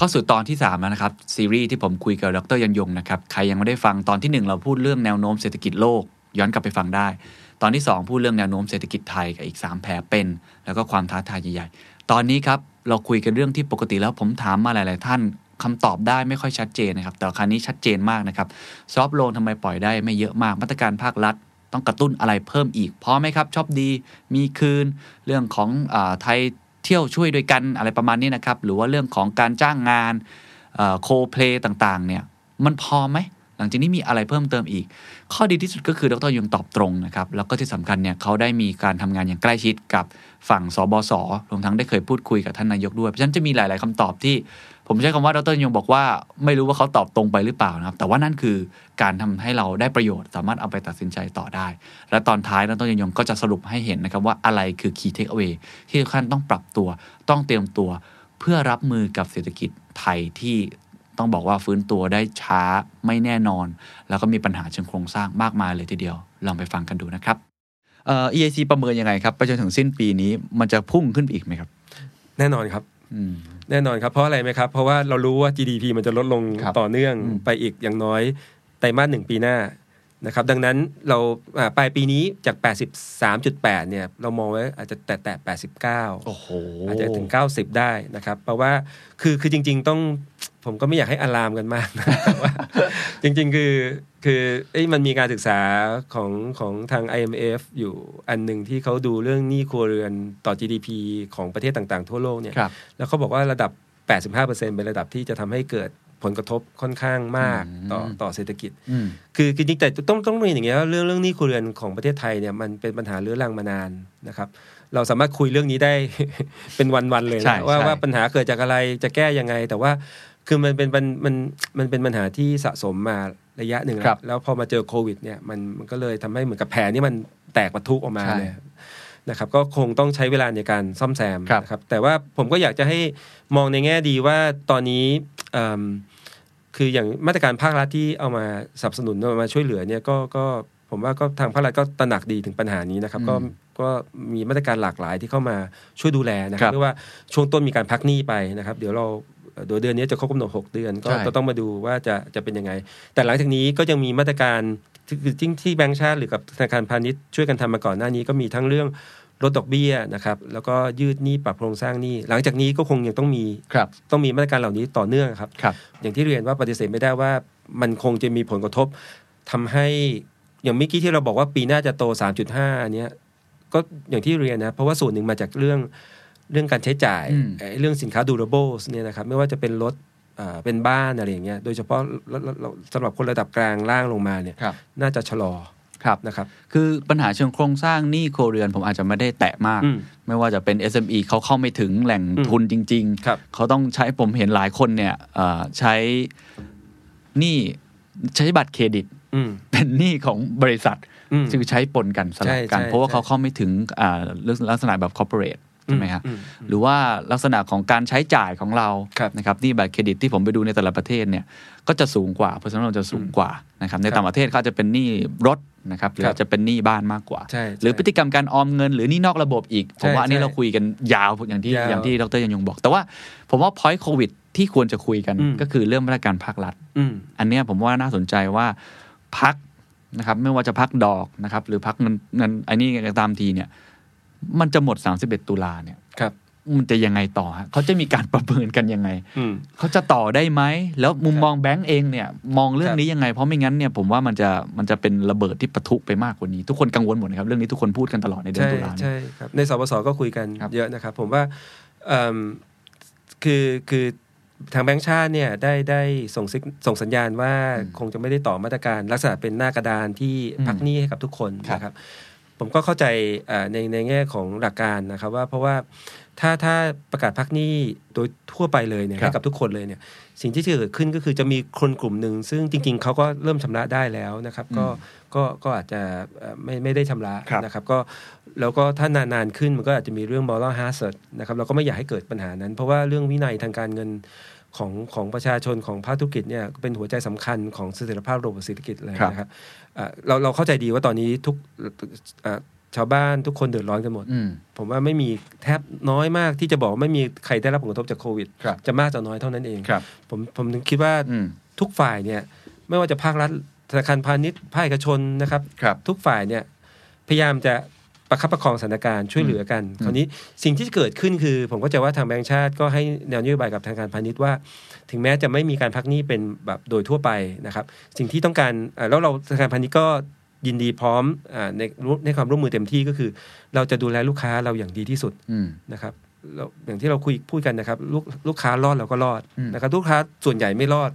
เข้าสู่ตอนที่3แล้วนะครับซีรีส์ที่ผมคุยกับดรยันยงนะครับใครยังไม่ได้ฟังตอนที่ 1 เราพูดเรื่องแนวโน้มเศรษฐกิจโลก ย้อนกลับไปฟังได้ ตอนที่ 2 พูดเรื่องแนวโน้มเศรษฐกิจไทยกับอีก 3 แผลเป็น แล้วก็ความท้าทายใหญ่ๆตอนนี้ครับเราคุยกันเรื่องที่ปกติแล้วผมถามมาหลาย ๆ ท่านคำตอบได้ไม่ค่อยชัดเจนนะครับ แต่ครั้นี้ชัดเจนมากนะครับ ซอฟโลนทำไมปล่อยได้ไม่เยอะมาก มาตรการภาครัฐ ต้องกระตุ้นอะไรเพิ่มอีกพอไหมครับชอบดีมีคืน เรื่องของอาไทย เที่ยวช่วยด้วยกันอะไรประมาณนี้นะครับ หรือว่าเรื่องของการจ้างงานโคเพลต่างๆ เนี่ยมันพอไหมหลังจากนี้มีอะไรเพิ่มเติมอีก ข้อดีที่สุดก็คือดรยงตอบตรงนะครับ แล้วก็ที่สำคัญเนี่ยเขาได้มีการทำงานอย่างใกล้ชิดกับฝั่งสบสรวมทั้งได้เคยพูดคุยกับท่านนายกด้วย เพราะฉะนั้นจะมีหลาย ๆคำตอบที่ ผมใช้คำว่าดรยงบอกว่าไม่รู้ว่าเขาตอบตรงไปหรือเปล่านะครับ แต่ว่านั่นคือการทำให้เราได้ประโยชน์ สามารถเอาไปตัดสินใจต่อได้ และตอนท้ายดรยงก็จะสรุปให้เห็นนะครับว่าอะไรคือ key takeaway ที่ทุกท่านต้องปรับตัว ต้องเตรียมตัว เพื่อรับมือกับเศรษฐกิจไทยที่ต้องบอกว่าฟื้นตัวได้ช้าไม่แน่นอน แล้วก็มีปัญหาเชิงโครงสร้างมากมายเลยทีเดียว ลองไปฟังกันดูนะครับเอ่อ EIC ประเมินยังไงครับไปจนถึงสิ้นปีนี้มันจะพุ่งขึ้นอีกไหมครับ แน่นอนครับอืม แน่นอนครับเพราะอะไรไหมครับ เพราะว่าเรารู้ว่า GDP มันจะลดลงครับต่อเนื่องอืมไปอีกอย่างน้อยไตรมาสหนึ่งปีหน้า นะครับดังนั้นเราอ่าปลายปีนี้จาก 83.8 เนี่ยเรามองไว้อาจจะแตะแตะ89 โอ้โห อาจจะถึง 90 ได้นะครับ เพราะว่าคือคือจริง ๆ ต้องผมก็ไม่อยากให้อารามกันมากนะแต่ว่าจริง ๆ คือคือเอ้ยมันมีการศึกษาของของทาง IMF อยู่อันหนึ่งที่เขาดูเรื่องหนี้ครัวเรือนต่อ GDP ของประเทศต่างๆ ทั่วโลกเนี่ยครับแล้วเขาบอกว่าระดับ 85%เป็นระดับที่จะทำให้เกิด ผลกระทบค่อนข้างมากอืมต่อต่อเศรษฐกิจอืมคือคือจริงแต่ต้องต้องเรียนอย่างเงี้ยว่าเรื่องเรื่องหนี้ครัวเรือนของประเทศไทยเนี่ยมันเป็นปัญหาเรื้อรังมานานนะครับ เราสามารถคุยเรื่องนี้ได้เป็นวันๆเลยใช่นะว่าใช่ว่าปัญหาเกิดจากอะไรจะแก้ยังไง แต่ว่าคือมันเป็นมันมันมันเป็นปัญหาที่สะสมมาระยะหนึ่งครัแล้บวแล้วพอมาเจอโควิดเนี่ยมันมันก็เลยทำให้เหมือนกับแผลนี่มันแตกปะทุออกมาใช่เลยนะครับก็คงต้องใช้เวลาในการซ่อมแซมครับนะครับแต่ว่าผมก็อยากจะให้มองในแง่ดีว่าตอนนี้เอิ่ม คืออย่างมาตรการภาครัฐที่เอามาสนับสนุนเอามาช่วยเหลือเนี่ยก็ก็ผมว่าก็ทางภาครัฐก็ตระหนักดีถึงปัญหานี้นะครับ ก็ก็มีมาตรการหลากหลายที่เข้ามาช่วยดูแลนะคครัรับบไม่ว่าช่วงต้นมีการพักหนี้ไปนะครับ เดี๋ยวเราเดี๋ยวเดือนนี้จะครบกำหนด 6 เดือนก็ใช่ก็ต้องมาดูว่าจะจะเป็นยังไง แต่หลังจากนี้ก็ยังมีมาตรการที่ที่ที่แบงก์ชาติหรือกับธนาคารพาณิชย์ช่วยกันทำมาก่อนหน้านี้ก็มีทั้งเรื่อง ลดดอกเบี้ยนะครับแล้วก็ยืดหนี้ปรับโครงสร้างหนี้ หลังจากนี้ก็คงยังต้องมีครับต้องมีมาตรการเหล่านี้ต่อเนื่องครับครับอย่างที่เรียนว่าปฏิเสธไม่ได้ว่ามันคงจะมีผลกระทบทำให้อย่างเมื่อกี้ที่เราบอกว่าปีหน้าจะโต 3.5อันเนี้ยก็อย่างที่เรียนนะเพราะว่าส่วนหนึ่งมาจากเรื่องเรื่องการใช้จ่ายอืมไอ้เรื่องสินค้า durables เนี่ยนะครับไม่ว่าจะเป็นรถอ่าเป็นบ้านอะไรอย่างเงี้ยโดยเฉพาะแล้วแล้วแล้วสำหรับคนระดับกลางล่างลงมาเนี่ยครับน่าจะชะลอ ครับนะครับคือปัญหาเชิงโครงสร้างหนี้ครัวเรือนผมอาจจะไม่ได้แตะมากอืมไม่ว่าจะเป็น SME เขาเข้าไม่ถึงแหล่งอืมทุนจริงครับๆเขาต้องใช้ผมเห็นหลายคนเนี่ยเอ่อใช้หนี้ใช้บัตรเครดิตอืมเป็นหนี้ของบริษัทอืมซึ่งใช้ปนกันสลับกันใช่ใช่เพราะว่าใช่เขาเข้าไม่ถึงอ่าเรื่องลักษณะแบบคอร์ปอเรทใช่ไหมฮะอืมหรือว่าลักษณะของการใช้จ่ายของเราครับนะครับหนี่บัตรเครดิตที่ผมไปดูในแต่ละประเทศเนี่ยก็จะสูงกว่าเพราะฉะนั้นเราจะสูงกว่านะครับในครับต่างประเทศเขาอาจจะเป็นหนี้รถ นะครับหรือครับอาจจะเป็นหนี้บ้านมากกว่าใช่หรือใช่พฤติกรรมการออมเงิน หรือหนี่นอกระบบอีก ผมว่าอันนี้ใช่เราคุยกันยาวอย่างที่ยาวอย่างที่ดรยันยงบอก แต่ว่าผมว่าพอยต์โควิดที่ควรจะคุยกันอืมก็คือเรื่องมาตรการภาครัฐอืมอันเนี้ยผมว่าน่าสนใจว่าพักนะครับ ไม่ว่าจะพักดอกนะครับ หรือพักเงินเงินอันนี้ก็ตามทีเนี่ย มันจะหมด 31 ตุลาเนี่ยครับ มันจะยังไงต่อฮะเขาจะมีการประเมินกันยังไงอืมเขาจะต่อได้ไหม แล้วมุมมองแบงก์เองเนี่ย มองเรื่องนี้ยังไง เพราะไม่งั้นเนี่ยผมว่ามันจะมันจะเป็นระเบิดที่ปะทุไปมากกว่านี้ ทุกคนกังวลหมดนะครับ เรื่องนี้ทุกคนพูดกันตลอดในเดือนใช่ตุลาเนี่ยใช่ครับในสบสก็คุยกันครับเยอะนะครับ ผมว่าเอิ่มคือคือทางแบงก์ชาติเนี่ยได้ได้ส่งซิกส่งสัญญาณว่าคงจะไม่ได้ต่อมาตรการลักษณะเป็นหน้ากระดานที่พักหนี้ให้กับทุกคนนะครับ ผมก็เข้าใจเอ่อในในแง่ของหลักการนะครับว่าเพราะว่า ถ้าถ้าประกาศพักหนี้โดยทั่วไปเลยเนี่ยครับให้กับทุกคนเลยเนี่ย สิ่งที่จะเกิดขึ้นก็คือจะมีคนกลุ่มหนึ่งซึ่งจริง ๆเขาก็เริ่มชำระได้แล้วนะครับ ก็ก็ก็อาจจะเอ่อไม่ไม่ได้ชำระครับนะครับ ก็แล้วก็ถ้านานๆขึ้นมันก็อาจจะมีเรื่อง moral hazard นะครับเราก็ไม่อยากให้เกิดปัญหานั้น เพราะว่าเรื่องวินัยทางการเงินของของประชาชนของภาคธุรกิจเนี่ยเป็นหัวใจสำคัญของเสถียรภาพระบบเศรษฐกิจเลยครับนะครับเอ่อเราเราเข้าใจดีว่าตอนนี้ทุกเอ่อ ชาวบ้านทุกคนเดือดร้อนกันหมดอืมผมว่าไม่มีแทบน้อยมากที่จะบอกว่าไม่มีใครได้รับผลกระทบจากโควิดครับจะมากจะน้อยเท่านั้นเองครับผมผมถึงคิดว่าอืมทุกฝ่ายเนี่ยไม่ว่าจะภาครัฐธนาคารพาณิชย์ภาคเอกชนนะครับครับทุกฝ่ายเนี่ยพยายามจะประคับประคองสถานการณ์ช่วยเหลือกัน คราวนี้สิ่งที่เกิดขึ้นคือ ผมก็จะว่าทางแบงก์ชาติก็ให้แนวนโยบายกับทางการพาณิชย์ว่า ถึงแม้จะไม่มีการพักหนี้เป็นแบบโดยทั่วไปนะครับ สิ่งที่ต้องการเอ่อแล้วเราธนาคารพาณิชย์ก็ ยินดีพร้อมอาในในความร่วมมือเต็มที่ก็คือ เราจะดูแลลูกค้าเราอย่างดีที่สุดอืมนะครับเราอย่างที่เราคุยพูดกันนะครับ ลูกลูกค้ารอดเราก็รอดอืมนะครับลูกค้าส่วนใหญ่ไม่รอด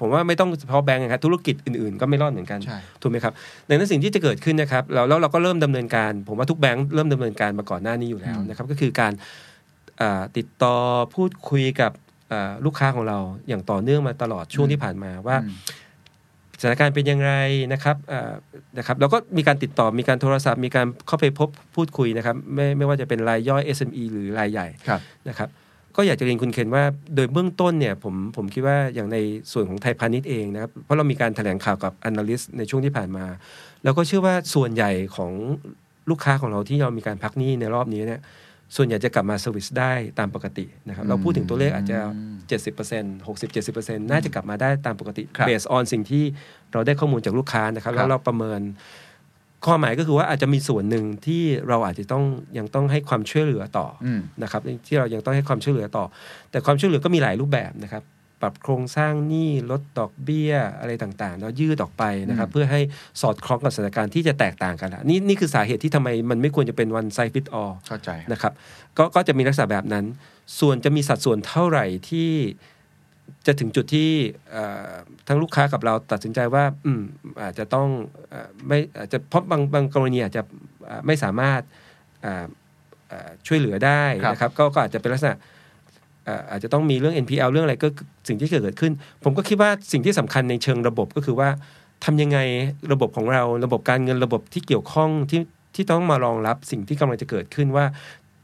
ผมว่าไม่ต้องเฉพาะแบงก์นะครับธุรกิจอื่นๆ ก็ไม่รอดเหมือนกันใช่ถูกไหมครับดังนั้นสิ่งที่จะเกิดขึ้นนะครับแล้วแล้วเราก็เริ่มดำเนินการ ผมว่าทุกแบงก์เริ่มดำเนินการมาก่อนหน้านี้อยู่แล้วอืมนะครับ ก็คือการอ่าติดต่อพูดคุยกับอ่าลูกค้าของเราอย่างต่อเนื่องมาตลอดช่วงที่ผ่านมาว่าอืม สถานการณ์เป็นยังไงนะครับอ่านะครับแล้วก็มีการติดต่อมีการโทรศัพท์ มีการเข้าไปพบพูดคุยนะครับไม่ไม่ว่าจะเป็นรายย่อย SME หรือรายใหญ่ครับนะครับก็อยากจะเรียนคุณเคนว่าโดยเบื้องต้นเนี่ยผมผมคิดว่าอย่างในส่วนของไทยพาณิชย์เองนะครับเพราะเรามีการแถลงข่าวกับ Analyst ในช่วงที่ผ่านมา แล้วก็เชื่อว่าส่วนใหญ่ของลูกค้าของเราที่เรามีการพักหนี้ในรอบนี้เนี่ย ส่วนใหญ่จะกลับมา service ได้ตามปกตินะครับเราพูดถึงตัวเลขอาจจะ 70% 60 70น่าจะกลับมาได้ตามปกติครับ based on สิ่งที่เราได้ข้อมูลจากลูกค้านะครับครัแล้วเราประเมินความหมายก็คือว่าอาจจะมีส่วนหนึ่งที่เราอาจจะต้องยังต้องให้ความช่วยเหลือต่อออืมนะครับที่เรายังต้องให้ความช่วยเหลือต่อ แต่ความช่วยเหลือก็มีหลายรูปแบบนะครับ ปรับโครงสร้างหนี้ลดดอกเบี้ยอะไรต่างๆแล้วยืดออกไปนะครับ เพื่อให้สอดคล้องกับสถานการณ์ที่จะแตกต่างกันละนี่นี่คือสาเหตุที่ทำไมมันไม่ควรจะเป็น one size fit all เข้าใจนะครับก็ก็จะมีลักษณะแบบนั้น ส่วนจะมีสัดส่วนเท่าไหร่ที่จะถึงจุดที่เอ่อทั้งลูกค้ากับเราตัดสินใจว่าอืมอาจจะต้องเอ่อไม่อาจจะเพราะบางบางกรณีอาจจะเอ่อไม่สามารถเอ่อเอ่อช่วยเหลือได้ครับนะครับ ก็ก็อาจจะเป็นลักษณะเอ่ออาจจะต้องมีเรื่อง NPL เรื่องอะไรก็สิ่งที่เกิดขึ้น ผมก็คิดว่าสิ่งที่สำคัญในเชิงระบบก็คือว่าทำยังไงระบบของเราระบบการเงินระบบที่เกี่ยวข้องที่ที่ต้องมารองรับสิ่งที่กำลังจะเกิดขึ้นว่า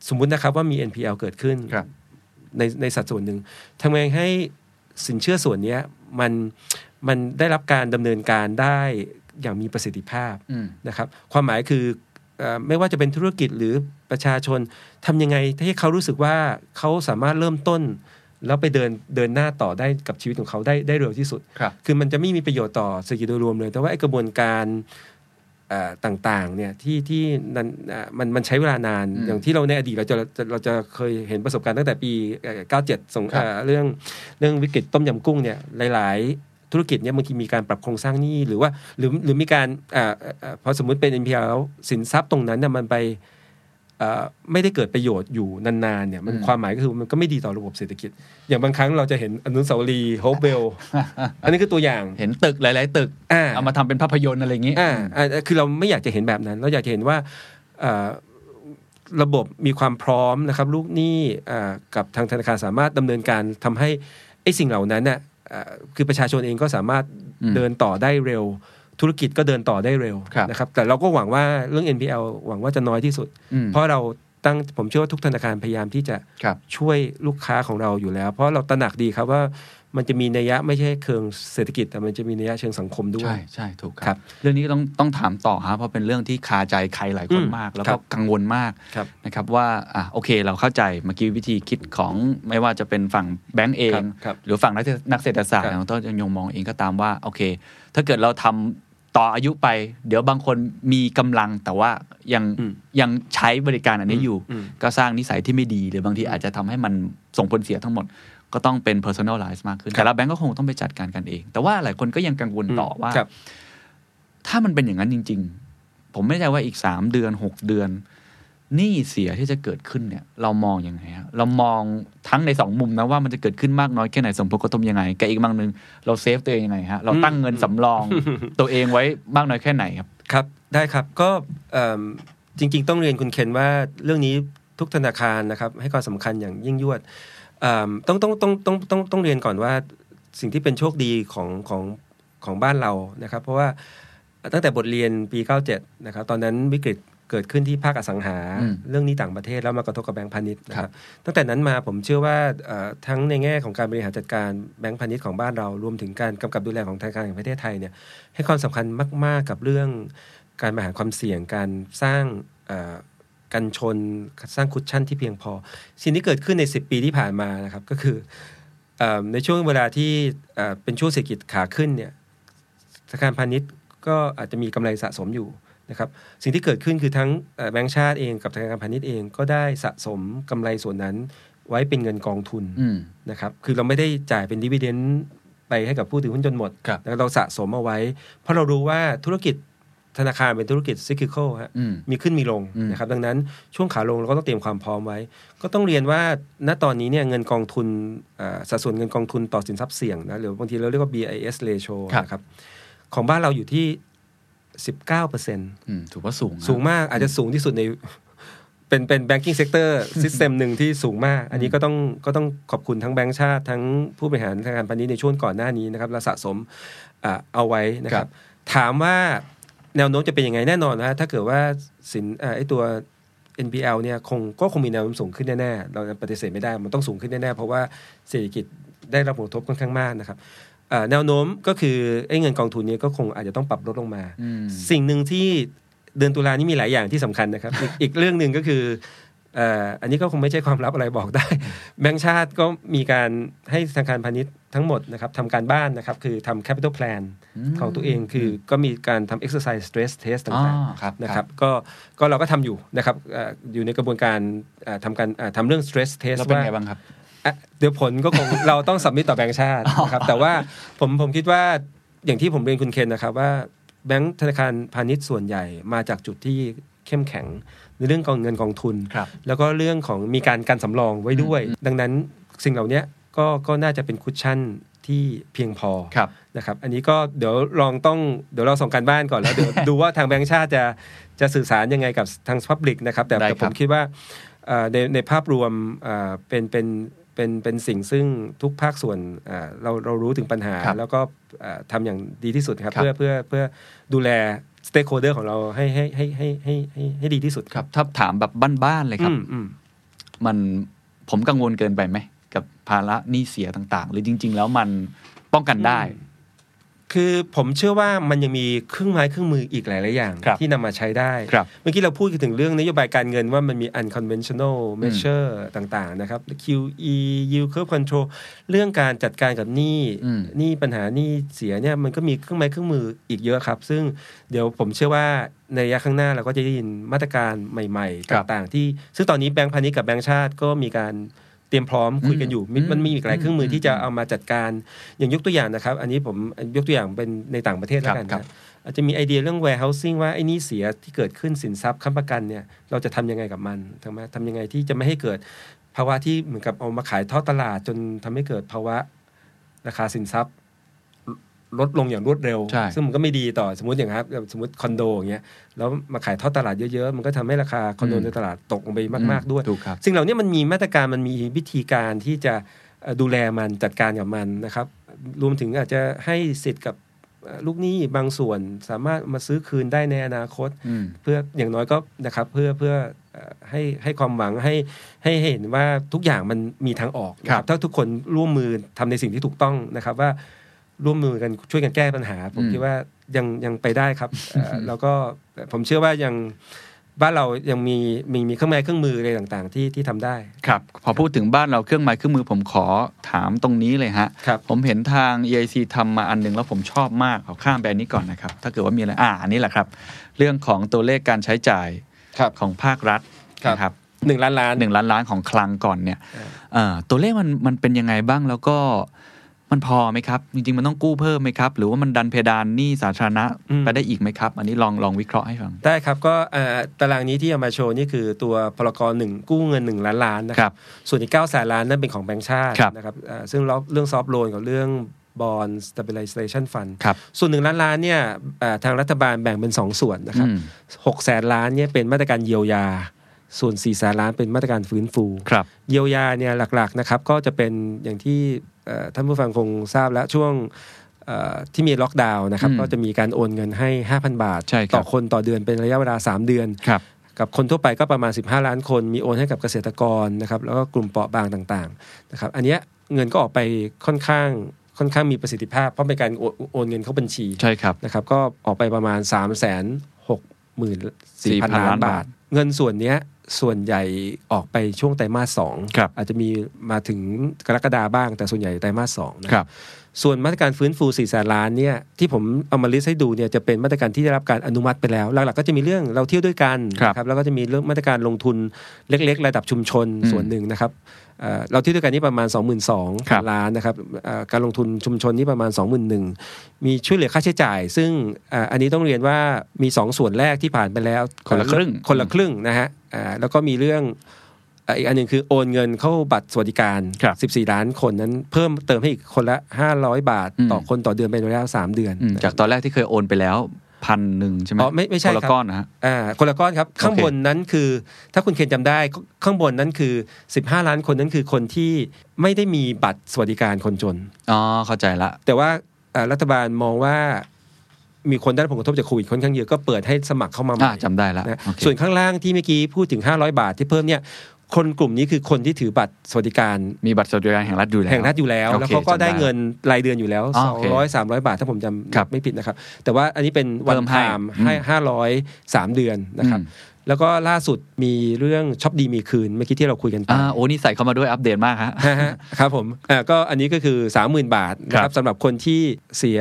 สมมุตินะครับว่ามี NPL เกิดขึ้นครับในในสัดส่วนหนึ่งทำไงให้สินเชื่อส่วนเนี้ยมันมันได้รับการดำเนินการได้อย่างมีประสิทธิภาพอืมนะครับ ความหมายคือเอ่อไม่ว่าจะเป็นธุรกิจหรือ ประชาชนทำยังไงให้เขารู้สึกว่าเขาสามารถเริ่มต้น แล้วไปเดินเดินหน้าต่อได้กับชีวิตของเขาได้ได้เร็วที่สุดครับคือมันจะไม่มีประโยชน์ต่อเศรษฐกิจโดยรวมเลย แต่ว่าไอ้กระบวนการเอ่อต่างๆเนี่ยที่ที่นั้นเอ่อมันมันใช้เวลานานอืมอย่างที่เราในอดีตเราจะจะเราจะเคยเห็นประสบการณ์ตั้งแต่ปีเอ่อ97สงครับเอ่อเรื่องเรื่องวิกฤตต้มยำกุ้งเนี่ยหลาย ๆ ธุรกิจเนี่ยบางทีมีการปรับโครงสร้างหนี้หรือว่าหรือหรือมีการเอ่อเอ่อเอ่อพอสมมุติเป็น NPL แล้วสินทรัพย์ตรงนั้นเนี่ยมันไปเอ่อ ไม่ได้เกิดประโยชน์อยู่นานๆเนี่ยมันอืมความหมายก็คือมันก็ไม่ดีต่อระบบเศรษฐกิจ อย่างบางครั้งเราจะเห็นอนุสาวรีย์โฮปเวลล์อันนี้คือตัวอย่างเห็นตึกหลาย ๆ ตึกอ่าเอามาทำเป็นภาพยนตร์อะไรอย่างงี้อ่าอ่าคือเราไม่อยากจะเห็นแบบนั้น เราอยากจะเห็นว่าเอ่อระบบมีความพร้อมนะครับ ลูกหนี้อ่ากับทางธนาคารสามารถดำเนินการทำให้ไอ้สิ่งเหล่านั้นน่ะอ่าคือประชาชนเองก็สามารถอืมเดินต่อได้เร็ว ธุรกิจก็เดินต่อได้เร็วครับนะครับแต่เราก็หวังว่าเรื่อง NPL หวังว่าจะน้อยที่สุดอืมเพราะเราตั้งผมเชื่อว่าทุกธนาคารพยายามที่จะครับช่วยลูกค้าของเราอยู่แล้ว เพราะเราตระหนักดีครับว่ามันจะมีนัยยะไม่ใช่เชิงเศรษฐกิจ แต่มันจะมีนัยยะเชิงสังคมด้วย ใช่ใช่ถูกคครัรับบเรื่องนี้ก็ต้องต้องถามต่อฮะเพราะเป็นเรื่องที่คาใจใครหลายคนอืมมาก แล้วครัก็บกังวลมากครับนะครับว่าอะโอเคเราเข้าใจเมื่อกี้วิธีคิดของไม่ว่าจะเป็นฝั่งแบงก์เอครังบครับหรือฝั่งนักนักเศรษฐศาสตร์ครับของต้นยงมองเองก็ตามว่าโอเค ถ้าเกิดเราทำ ต่ออายุไป เดี๋ยวบางคนมีกำลังแต่ว่ายังอืมยังใช้บริการอันนี้อยู่อืมก็สร้างนิสัยที่ไม่ดี หรือบางทีอาจจะทำให้มันส่งผลเสียทั้งหมด ก็ต้องเป็น personalize มากขึ้นครับแต่ละแบงก์ก็คงต้องไปจัดการกันเอง แต่ว่าหลายคนก็ยังกังวลต่อว่าครับถ้ามันเป็นอย่างนั้นจริง ๆ ผมไม่แน่ใจว่าอีกสามเดือนหกเดือน หนี้เสียที่จะเกิดขึ้นเนี่ย เรามองอยังไงฮะเรามองทั้งในสองมุมนะว่ามันจะเกิดขึ้นมากน้อยแค่ไหนส่งผลกระทบยังไงกับอีกบางหนึ่งเราเซฟตัวเองยังไงฮะเราตั้งเงินสำรองตัวเองไว้มากน้อยแค่ไหนครับ ครับได้ครับก็จริง ๆ ต้องเรียนคุณเคนว่าเรื่องนี้ทุกธนาคารนะครับ ให้ความสำคัญอย่างยิ่งยวดต้องต้องต้องต้องต้องต้องเรียนก่อนว่าสิ่งที่เป็นโชคดีของของของบ้านเรานะครับ เพราะว่าตั้งแต่บทเรียนปี 97 นะครับ ตอนนั้นวิกฤต เกิดขึ้นที่ภาคอสังหาอืมเรื่องหนี้ต่างประเทศแล้วมากระทบกับแบงก์พาณิชย์นะครับครัรับบตั้งแต่นั้นมาผมเชื่อว่าเอ่อทั้งในแง่ของการบริหารจัดการแบงก์พาณิชย์ของบ้านเรารวมถึงการกำกับดูแลของธนาคารแห่งประเทศไทยเนี่ยให้ความสำคัญมาก ๆ กับเรื่องการบริหารความเสี่ยงการสร้างเอ่อกันชนสร้าง cushion ที่เพียงพอ สิ่งที่เกิดขึ้นใน 10 ปีที่ผ่านมานะครับก็คือเออในช่วงเวลาที่เอ่อเป็นช่วงเศรษฐกิจขาขึ้นเนี่ยธนาคารพาณิชย์ก็อาจจะมีกำไรสะสมอยู่ นะครับสิ่งที่เกิดขึ้นคือทั้งเอ่อแบงก์ชาติเองกับธนาคารพาณิชย์เองก็ได้สะสมกำไรส่วนนั้นไว้เป็นเงินกองทุนอืมนะครับคือเราไม่ได้จ่ายเป็นดีเวเดนต์ไปให้กับผู้ถือหุ้นจนหมดครับแล้วเราสะสมเอาไว้ เพราะเรารู้ว่าธุรกิจธนาคารเป็นธุรกิจซิคิคอลฮะอืมมีขึ้นมีลงอืมนะครับดังนั้นช่วงขาลงเราก็ต้องเตรียมความพร้อมไว้ ก็ต้องเรียนว่าณตอนนี้เนี่ยเงินกองทุนเอ่อสัดส่วนเงินกองทุนต่อสินทรัพย์เสี่ยงนะหรือบางทีเราเรียกว่า BIS ratio ครับนะครับของบ้านเราอยู่ที่ 19เปอร์เซ็นต์อืมถือว่าสูงนะสูงมากอาจจะสูงที่สุดในเป็นเป็น banking sector system หนึ่งที่สูงมาก อันนี้ก็ต้องก็ต้องขอบคุณทั้งแบงก์ชาติ ทั้งผู้บริหารธนาคารพาณิชย์ในช่วงก่อนหน้านี้นะครับเราสะสมอ่าเอาไว้นะคครัรับบถามว่าแนวโน้มจะเป็นยังไงแน่นอนนะถ้าเกิดว่าสินอ่าไอตัว NPL เนี่ยคงก็คงมีแนวโน้มสูงขึ้นแน่ๆ เราปฏิเสธไม่ได้ มันต้องสูงขึ้นแน่ๆ เพราะว่าเศรษฐกิจได้รับผลกระทบค่อนข้างมากนะครับอ่า แนวโน้มก็คือไอ้เงินกองทุนเนี้ก็คงอาจจะต้องปรับลดลงมาอืมสิ่งหนึ่งที่เดือนตุลานี่มีหลายอย่างที่สำคัญนะครับอีกอีกเรื่องหนึ่งก็คือเอ่ออันนี้ก็คงไม่ใช่ความลับอะไรบอกได้ แบงก์ชาติก็มีการให้ธนาคารพาณิชย์ทั้งหมดนะครับทำการบ้านนะครับ คือทำ capital plan ของตัวเองคือก็มีการทำ exercise stress test อ๋อต่างครับๆนะครับก็ก็เราก็ทำอยู่นะครับเอ่ออยู่ในกระบวนการเอ่อทำการเอ่อทำเรื่อง stress test แล้วเป็นว่าไงบ้างครับอะ เดี๋ยวผลก็คงเราต้องสัมมิตต่อแบงก์ชาตินะครับ แต่ว่าผมผมคิดว่าอย่างที่ผมเรียนคุณเคนนะครับว่าแบงก์ธนาคารพาณิชย์ส่วนใหญ่มาจากจุดที่เข้มแข็งในเรื่องกองเงินกองทุนครับแล้วก็เรื่องของมีการการสำรองไว้ด้วย ดังนั้นสิ่งเหล่านี้ก็ก็น่าจะเป็น cushion ที่เพียงพอครับนะครับ อันนี้ก็เดี๋ยวลองต้องเดี๋ยวเราส่งการบ้านก่อนแล้วเดี๋ยวดูว่าทางแบงก์ชาติจะจะสื่อสารยังไงกับทาง public นะครับ แต่ได้แต่ครับผมคิดว่าเอ่อในในภาพรวมเอ่อเป็นเป็น เป็นเป็นสิ่งซึ่งทุกภาคส่วนเอ่อเราเรารู้ถึงปัญหาครับแล้วก็เอ่อทำอย่างดีที่สุดครับครับ เพื่อเพื่อเพื่อดูแล stakeholder ของเราให้ให้ให้ให้ให้ให้ให้ดีที่สุดครับ ถ้าถามแบบบ้านๆเลยครับอืมอืมมันผมกังวลเกินไปไหม กับภาระหนี้เสียต่างๆ หรือจริง ๆ แล้วมันป้องกันได้ คือผมเชื่อว่ามันยังมีเครื่องไม้เครื่องมืออีกหลาย ๆ อย่างครับที่นำมาใช้ได้ครับเมื่อกี้เราพูดถึงเรื่องนโยบายการเงินว่ามันมี unconventional measure ต่าง ๆ นะครับ QE yield curve control เรื่องการจัดการกับหนี้อืมหนี้ปัญหาหนี้เสียเนี่ยมันก็มีเครื่องไม้เครื่องมืออีกเยอะครับ ซึ่งเดี๋ยวผมเชื่อว่าในระยะข้างหน้าเราก็จะได้ยินมาตรการใหม่ครับๆต่าง ๆ ที่ซึ่งตอนนี้แบงก์พาณิชย์กับแบงก์ชาติก็มีการ เตรียมพร้อมคุยกันอยู่มิมันมีอีกหลายเครื่องมือที่จะเอามาจัดการ อย่างยกตัวอย่างนะครับ อันนี้ผมยกตัวอย่างเป็นในต่างประเทศแล้วกันครับนะอาจจะมีไอเดียเรื่อง warehousing ว่าไอ้หนี่เสียที่เกิดขึ้นสินทรัพย์ค้ำประกันเนี่ยเราจะทำยังไงกับมันทำไมทำยังไงที่จะไม่ให้เกิดภาวะที่เหมือนกับเอามาขายทอดตลาดจนทำให้เกิดภาวะราคาสินทรัพย์ ลดลงอย่างรวดเร็วใช่ซึ่งมันก็ไม่ดีต่อสมมติอย่างครับสมมติคอนโดอย่างเงี้ยแล้วมาขายทอดตลาดเยอะๆ มันก็ทำให้ราคาคอนโดอืมในตลาดตกลงไปมากๆด้วยถูกครับสิ่งเหล่านี้มันมีมาตรการมันมีวิธีการที่จะเอ่อดูแลมันจัดการกับมันนะครับ รวมถึงอาจจะให้สิทธิ์กับเอ่อลูกหนี้บางส่วนสามารถมาซื้อคืนได้ในอนาคตอืมเพื่ออย่างน้อยก็นะครับเพื่อเพื่อเอ่อให้ให้ความหวังให้ให้เห็นว่าทุกอย่างมันมีทางออกนะคครัรับบถ้าทุกคนร่วมมือทำในสิ่งที่ถูกต้องนะครับว่า ร่วมมือกันช่วยกันแก้ปัญหา ผมอืมคิดว่ายังยังไปได้ครับเอ่อแล้วก็ผมเชื่อว่ายังบ้านเรายังมีมีมีเครื่องไม้เครื่องมืออะไรต่างๆ ที่ที่ทำได้ครับพอพูดถึงบ้านเราเครื่องไม้เครื่องมือผมขอถามตรงนี้เลยฮะครับผมเห็นทาง EIC ทำมาอันหนึ่งแล้วผมชอบมากขอข้ามไปอันนี้ก่อนนะครับ ถ้าเกิดว่ามีอะไรอ่าอันนี้แหละครับ เรื่องของตัวเลขการใช้จ่ายครับของภาครัฐครับนะครับหนึ่งล้านล้านหนึ่งล้านล้านของคลังก่อนเนี่ยเออเอ่อตัวเลขมันมันเป็นยังไงบ้างแล้วก็ มันพอไหมครับ จริง ๆ มันต้องกู้เพิ่มไหมครับ หรือว่ามันดันเพดานหนี้สาธารณะอืมไปได้อีกไหมครับ อันนี้ลองลองวิเคราะห์ให้ฟัง ได้ครับ ก็เอ่อตารางนี้ที่เอามาโชว์นี่คือตัวพลกรหนึ่งกู้เงินหนึ่งล้านล้านนะคครัรับบส่วนอีกเก้าแสนล้านนั่นเป็นของแบงก์ชาติครับนะครับเอ่อซึ่งเรื่องซอฟ t ์โลนกับเรื่อง bond stabilization fund ครับส่วนหนึ่งล้านล้านเนี่ยเอ่อทางรัฐบาลแบ่งเป็นสองส่วนนะครับอืมหกแสนล้านเนี่ยเป็นมาตรการเยียวยา ส่วน4แสนล้านเป็นมาตรการฟื้นฟูครับเยียวยาเนี่ยหลักๆนะครับก็จะเป็นอย่างที่เอ่อ ท่านผู้ฟังคงทราบแล้วช่วงเอ่อที่มีล็อกดาวน์นะครับอืมก็จะมีการโอนเงินให้ 5,000 บาทใช่ครับต่อคนต่อเดือนเป็นระยะเวลา 3 เดือนครับกับคนทั่วไปก็ประมาณ 15 ล้านคน มีโอนให้กับเกษตรกรนะครับ แล้วก็กลุ่มเปราะบางต่างๆนะครับ อันเนี้ยเงินก็ออกไปค่อนข้างค่อนข้างมีประสิทธิภาพ เพราะเป็นการโอนโอนเงินเข้าบัญชีใช่ครับนะครับ ก็ออกไปประมาณ3 6 4 0 0 0 4,000ล้านล้านบาบาททเงินส่วนเนี้ย ส่วนใหญ่ออกไปช่วงไตรมาสสองครับอาจจะมีมาถึงกรกฎาบ้างแต่ส่วนใหญ่ไตรมาสสองนะครับ ส่วนมาตรการฟื้นฟู4แสนล้านเนี่ยที่ผมเอามาลิสต์ให้ดูเนี่ยจะเป็นมาตรการที่ได้รับการอนุมัติไปแล้ว หลักๆก็จะมีเรื่องเราเที่ยวด้วยกันครับนะครับแล้วก็จะมีเรื่องมาตรการลงทุนเล็ก ๆ ระดับชุมชนอืมส่วนหนึ่งนะครับเอ่อเราเที่ยวด้วยกันนี่ประมาณ 2 2 0 0 0ครับล้านนะครับเอ่อการลงทุนชุมชนนี่ประมาณ 21,000มีช่วยเหลือค่าใช้จ่าย ซึ่งเอ่ออันนี้ต้องเรียนว่ามี 2 ส่วนแรกที่ผ่านไปแล้ว คนละครึ่งคนละครึ่งนะฮะอ่าแล้วก็มีเรื่องเอ่ออีกอันหนึ่งคือโอนเงินเข้าบัตรสวัสดิการครับ14 ล้านคนนั้นเพิ่มเติมให้อีกคนละ 500 บาทอืมต่อคนต่อเดือนเป็นระยะ3เดือนอืมจากตอนแรกที่เคยโอนไปแล้วพันหนึ่งใช่ไหมอ๋อไม่ไม่ใช่คนละครับก้อนนะฮะอ่าคนละก้อนครับ ข้างบนนั้นคือ ถ้าคุณเคนจำได้ข้างบนนั้นคือ 15 ล้านคนนั้นคือคนที่ไม่ได้มีบัตรสวัสดิการคนจนอ๋อเข้าใจละ แต่ว่าเอ่อรัฐบาลมองว่ามีคนได้รับผลกระทบจากโควิดค่อนข้างเยอะก็เปิดให้สมัครเข้ามาใหม่อ่าจำได้ละนะโอเคส่วนข้างล่างที่เมื่อกี้พูดถึง 500 บาทที่เพิ่มเนี่ย คนกลุ่มนี้คือคนที่ถือบัตรสวัสดิการ มีบัตรสวัสดิการแห่งรัฐอยู่แล้วแห่งรัฐอยู่แล้วโอเคแล้วเขาก็ได้จำได้เงินรายเดือนอยู่แล้วอ๋อสโอองเคร้อยสามร้อยบาทถ้าผมจครับำไม่ผิดนะครับ แต่ว่าอันนี้เป็นวันเพิ่มให้ไทม์ให้อืมห้าร้อยสามเดือนนะครับอืมแล้วก็ล่าสุดมีเรื่องช็อปดีมีคืนเมื่อกี้ที่เราคุยกันไปอ่าโอ้นี่ใส่เข้ามาด้วยอัปเดตมากฮะฮะฮะครับผมอ่าก็อันนี้ก็คือ 30,000 บาทนะคครัรับบสำหรับคนที่เสีย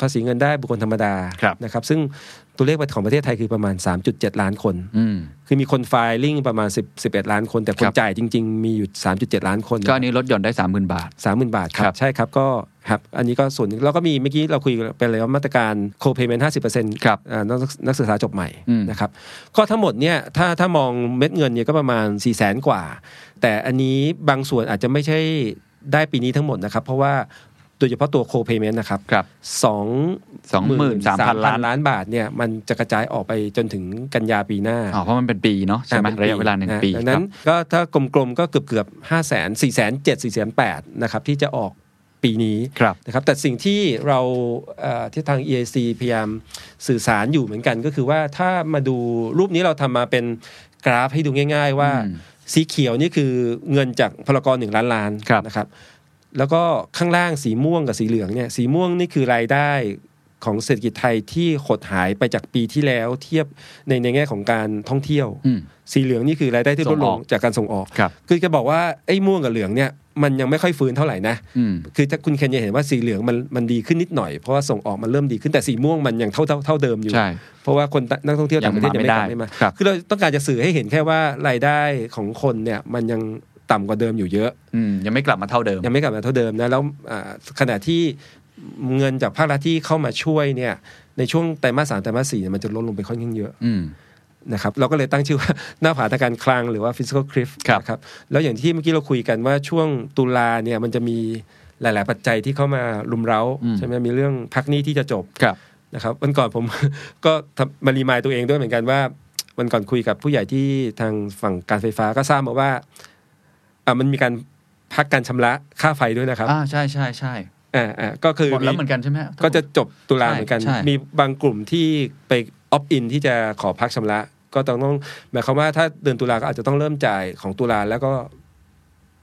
ภาษีเงินได้บุคคลธรรมดาครับนะครับซึ่ง ตัวเลขของประเทศไทยคือประมาณ 3.7 ล้านคนอืมคือมีคนไฟลิ่งประมาณ 10 11 ล้านคน แต่คคนรับจ่ายจริง ๆ มีอยู่ 3.7 ล้านคน ก็อันนี้ลดหย่อนได้สามหมื่นบาทสามหมื่นบาทคครัรับบใช่ครับ ก็ครับ อันนี้ก็ส่วนหนึ่งแล้วก็มีเมื่อกี้เราคุยไปแล้วมาตรการโคเพย์เมนต์ห้าสิบเปอร์เซ็นต์ครับนักนักศึกษาจบใหม่อืมนะครับ ก็ทั้งหมดเนี่ย ถ้าถ้ามองเม็ดเงินเนี่ยก็ประมาณ4ี่แสนกว่า แต่อันนี้บางส่วนอาจจะไม่ใช่ได้ปีนี้ทั้งหมดนะครับ เพราะว่าโดยเฉพาะตัวโคเพย์เมนต์นะครับครับสองสองหมื่นสามพันล้านล้านบาทเนี่ยมันจะกระจายออกไปจนถึงกันยาปีหน้าอ๋อเพราะมันเป็นปีเนาะใช่ไหมอ่ป็ระยะเวลาหนึ่งะปีดังคนั้รันบก็ถ้ากลมๆก็เกือบเกือบห้าแสนสี่แสนเจ็ดสี่แสนแปดนะครับที่จะออกปีนี้ครับนะครับแต่สิ่งที่เราเอ่อที่ทาง EAC พยายามสื่อสารอยู่เหมือนกันก็คือว่าถ้ามาดูรูปนี้เราทำมาเป็นกราฟให้ดูง่าย ๆ ว่าอืมสีเขียวนี่คือเงินจากพลกรหนึ่งล้านล้านครับนะครับ แล้วก็ข้างล่างสีม่วงกับสีเหลืองเนี่ยสีม่วงนี่คือรายได้ของเศรษฐกิจไทยที่หดหายไปจากปีที่แล้วเทียบในในแง่ของการท่องเที่ยวอืมสีเหลืองนี่คือรายได้ที่ลส่ดงลองอกจากการส่งออกครับคือจะบอกว่าไอ้ม่วงกับเหลืองเนี่ยมันยังไม่ค่อยฟื้นเท่าไหร่นะอืมคือถ้าคุณเคนจะเห็นว่าสีเหลืองมันมันดีขึ้นนิดหน่อยเพราะว่าส่งออกมันเริ่มดีขึ้นแต่สีม่วงมันยังเท่าเท่าเท่าเดิมอยู่ใช่เพราะว่าคนนักท่องเที่ยวต่างประเทศยัยังงมาไม่กลับไม่ไม่ได้มาครับคือเราต้องการจะสื่อให้เห็นแค่ว่ารายได้ของคนเนี่ยมันยัง ต่ำกว่าเดิมอยู่เยอะอืมยังไม่กลับมาเท่าเดิม ยังไม่กลับมาเท่าเดิมนะแล้วอ่าขณะที่เงินจากภาครัฐที่เข้ามาช่วยเนี่ย ในช่วงไตรมาสสามไตรมาสสี่เนี่ยมันจะลดลงไปค่อนข้างเยอะอืมนะครับเราก็เลยตั้งชื่อว่าหน้าผาทางการคลังหรือว่า physical cliff ครับนะครับแล้วอย่างที่เมื่อกี้เราคุยกันว่าช่วงตุลาเนี่ยมันจะมีหลาย ๆ ปัจจัยที่เข้ามารุมเร้าอืมใช่ไหมมีเรื่องพักหนี้ที่จะจบครับนะครับวันก่อนผมก็ทำมารีมายตัวเองด้วยเหมือนกันว่าวันก่อนคุยกับผู้ใหญ่ที่ทางฝั่งการไฟฟ้าก็ทราบมาว่า อ่ามันมีการพักการชำระค่าไฟด้วยนะครับอ่าใช่ใช่ใช่อ่าอ่าก็คือหมดแล้วมีเหมือนกันใช่ไหมก็จะจบตุลาใช่เหมือนกันใช่มีบางกลุ่มที่ไปออฟอินที่จะขอพักชำระ ก็ต้องต้องหมายความว่าถ้าเดือนตุลาก็อาจจะต้องเริ่มจ่ายของตุลาแล้วก็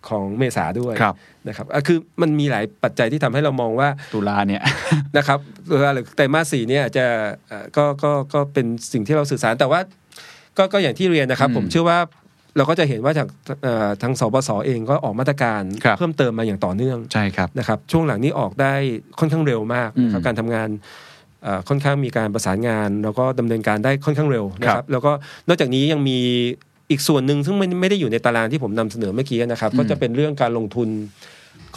ของเมษาด้วยครับนะครับอะคือมันมีหลายปัจจัยที่ทำให้เรามองว่าตุลาเนี่ยนะครับตุลาหรือไตรมาสสี่เนี่ยอาจจะเอ่อก็ก็ก็เป็นสิ่งที่เราสื่อสารแต่ว่า ก็ก็อย่างที่เรียนนะครับอืมผมเชื่อว่า เราก็จะเห็นว่าจากเอ่อทางสบสเองก็ออกมาตรการครับเพิ่มเติมมาอย่างต่อเนื่องใช่ครับนะครับช่วงหลังนี้ออกได้ค่อนข้างเร็วมากนะครับอืมการทำงานเอ่อค่อนข้างมีการประสานงาน แล้วก็ดำเนินการได้ค่อนข้างเร็วนะคครัรับบแล้วก็นอกจากนี้ยังมีอีกส่วนหนึ่งซึ่งไม่ไม่ได้อยู่ในตารางที่ผมนำเสนอเมื่อกี้นะครับอืมก็จะเป็นเรื่องการลงทุน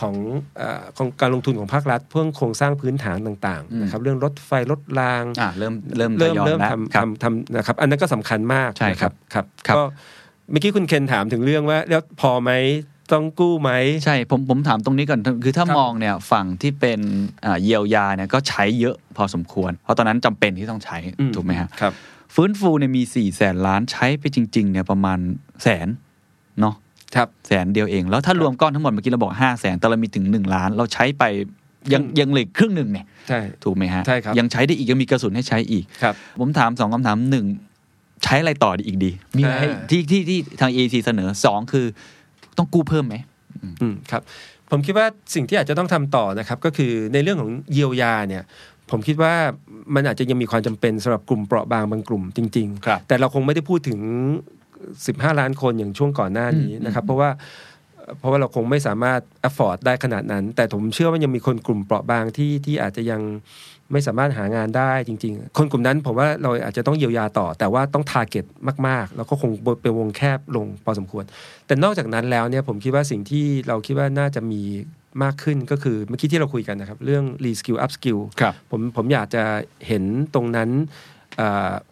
ของเออของการลงทุนของภาครัฐเพื่อโครงสร้างพื้นฐานต่างๆนะครับเรื่องรถไฟรถรางอ่าเริ่มเริ่มเริ่มทยอยเริ่มแล้วทำครับทำทำนะครับ อันนั้นก็สำคัญมากใช่ครับนะครับครับก็ เมื่อกี้คุณเคนถามถึงเรื่องว่า แล้วพอไหมต้องกู้ไหมใช่ผมผมถามตรงนี้ก่อนคือถ้าครับมองเนี่ยฝั่งที่เป็นอ่าเยียวยาเนี่ยก็ใช้เยอะพอสมควร เพราะตอนนั้นจำเป็นที่ต้องใช้อืถูกไหมฮะครับ ฟื้นฟูเนี่ยมี4ี่แสนล้านใช้ไปจริง ๆ เนี่ยประมาณแสนเนาะครับแสนเดียวเอง แล้วถ้ารวมก้อนทั้งหมดเมื่อกี้เราบอกห้าแสนแต่เรามีถึง1ล้าน เราใช้ไปยังครึ่งยังเหลือครึ่งหนึ่งเนี่ยใช่ถูกไหมฮะใช่ครับยังใช้ได้อีกยังมีกระสุนให้ใช้อีกครับผมถามสองคำถามหนึ่ง ใช้อะไรต่อดีอีกดีมีอะไรให้อ่าที่ที่ที่ทาง EC เสนอสองคือต้องกู้เพิ่มไหมอืมครับ ผมคิดว่าสิ่งที่อาจจะต้องทำต่อนะครับ ก็คือในเรื่องของเยียวยาเนี่ยผมคิดว่ามันอาจจะยังมีความจำเป็นสำหรับกลุ่มเปราะบางบางกลุ่มจริงครับๆแต่เราคงไม่ได้พูดถึง 15 ล้านคนอย่างช่วงก่อนหน้านี้นะครับ เพราะว่า เพราะว่าเราคงไม่สามารถ afford ได้ขนาดนั้น แต่ผมเชื่อว่ายังมีคนกลุ่มเปราะบางที่ที่อาจจะยังไม่สามารถหางานได้จริง ๆ คนกลุ่มนั้นผมว่าเราอาจจะต้องเยียวยาต่อ แต่ว่าต้อง target มากๆ แล้วก็คงเป็นวงแคบลงพอสมควร แต่นอกจากนั้นแล้วเนี่ยผมคิดว่าสิ่งที่เราคิดว่าน่าจะมีมากขึ้นก็คือเมื่อกี้ที่เราคุยกันนะครับ เรื่อง re skill up skill ครับผมผมอยากจะเห็นตรงนั้นเอ่อเพ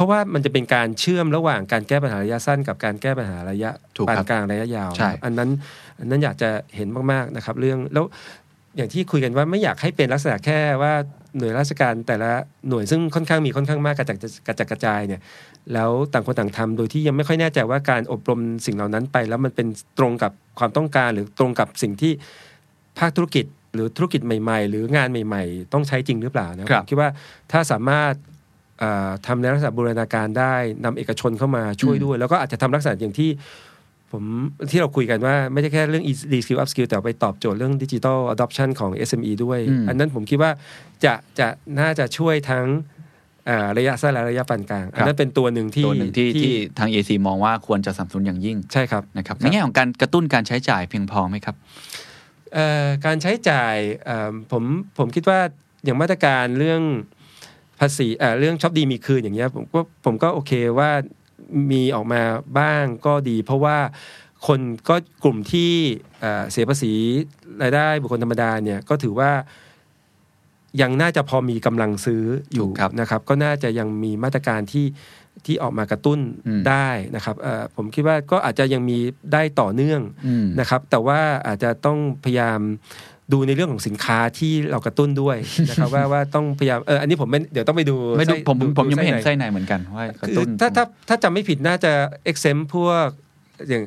ราะว่ามันจะเป็นการเชื่อมระหว่างการแก้ปัญหาระยะสั้น กับการแก้ปัญหาระยะถูกปาครันบกลางระยะยาวใช่อันนั้นอันนั้นอยากจะเห็นมากๆนะครับ เรื่องแล้วอย่างที่คุยกันว่าไม่อยากให้เป็นลักษณะแค่ว่าหน่วยราชการแต่ละหน่วยซึ่งค่อนข้างมีค่อนข้างมากกระจัดกระจัดกระจายเนี่ยแล้วต่างคนต่างทำโดยที่ยังไม่ค่อยแน่ใจว่าการอบรมสิ่งเหล่านั้นไป แล้วมันเป็นตรงกับความต้องการ หรือตรงกับสิ่งที่ภาคธุรกิจหรือธุรกิจใหม่ ๆ หรืองานใหม่ ๆ ต้องใช้จริงหรือเปล่านะผมคิดว่าถ้าสามารถเอ่อ ทำในลักษณะบูรณาการได้นำเอกชนเข้ามาช่วยด้วย แล้วก็อาจจะทำลักษณะอย่างที่ผมที่เราคุยกันว่าไม่ใช่แค่เรื่อง e skill up skill แต่ไปตอบโจทย์เรื่อง digital adoption ของ SME ด้วยอืมอันนั้นผมคิดว่าจะจะน่าจะช่วยทั้งอ่าระยะสั้นและระยะปานกลาง อันนั้นเป็นตัวหนึ่งที่ตัวหนึ่งที่ที่ทาง EC มองว่าควรจะสนับสนุนอย่างยิ่งใช่ครับนะครับครับในแง่ของการกระตุ้นการใช้จ่ายเพียงพอไหมครับเอ่อการใช้จ่ายเอ่อผมผมคิดว่าอย่างมาตรการเรื่อง ภาษีเอ่อเรื่องช็อปดีมีคืนอย่างเงี้ยผมก็ผมก็โอเคว่ามีออกมาบ้างก็ดี เพราะว่าคนก็กลุ่มที่เอ่อเสียภาษีรายได้บุคคลธรรมดาเนี่ยก็ถือว่ายังน่าจะพอมีกำลังซื้ออยู่ถูกครับนะครับ ก็น่าจะยังมีมาตรการที่ที่ออกมากระตุ้นอืมได้นะครับเอ่อผมคิดว่าก็อาจจะยังมีได้ต่อเนื่องอืมนะครับ แต่ว่าอาจจะต้องพยายาม ดูในเรื่องของสินค้าที่เรากระตุ้นด้วยนะครับว่าว่าต้องพยายามเอออันนี้ผมไม่เดี๋ยวต้องไปดูไม่ดูส้ผมผมยังไม่เห็นในไส้ในเหมือนกันว่ากระคือตุ้นถ้าถ้าถ้าจำไม่ผิดน่าจะ exempt พวกอย่าง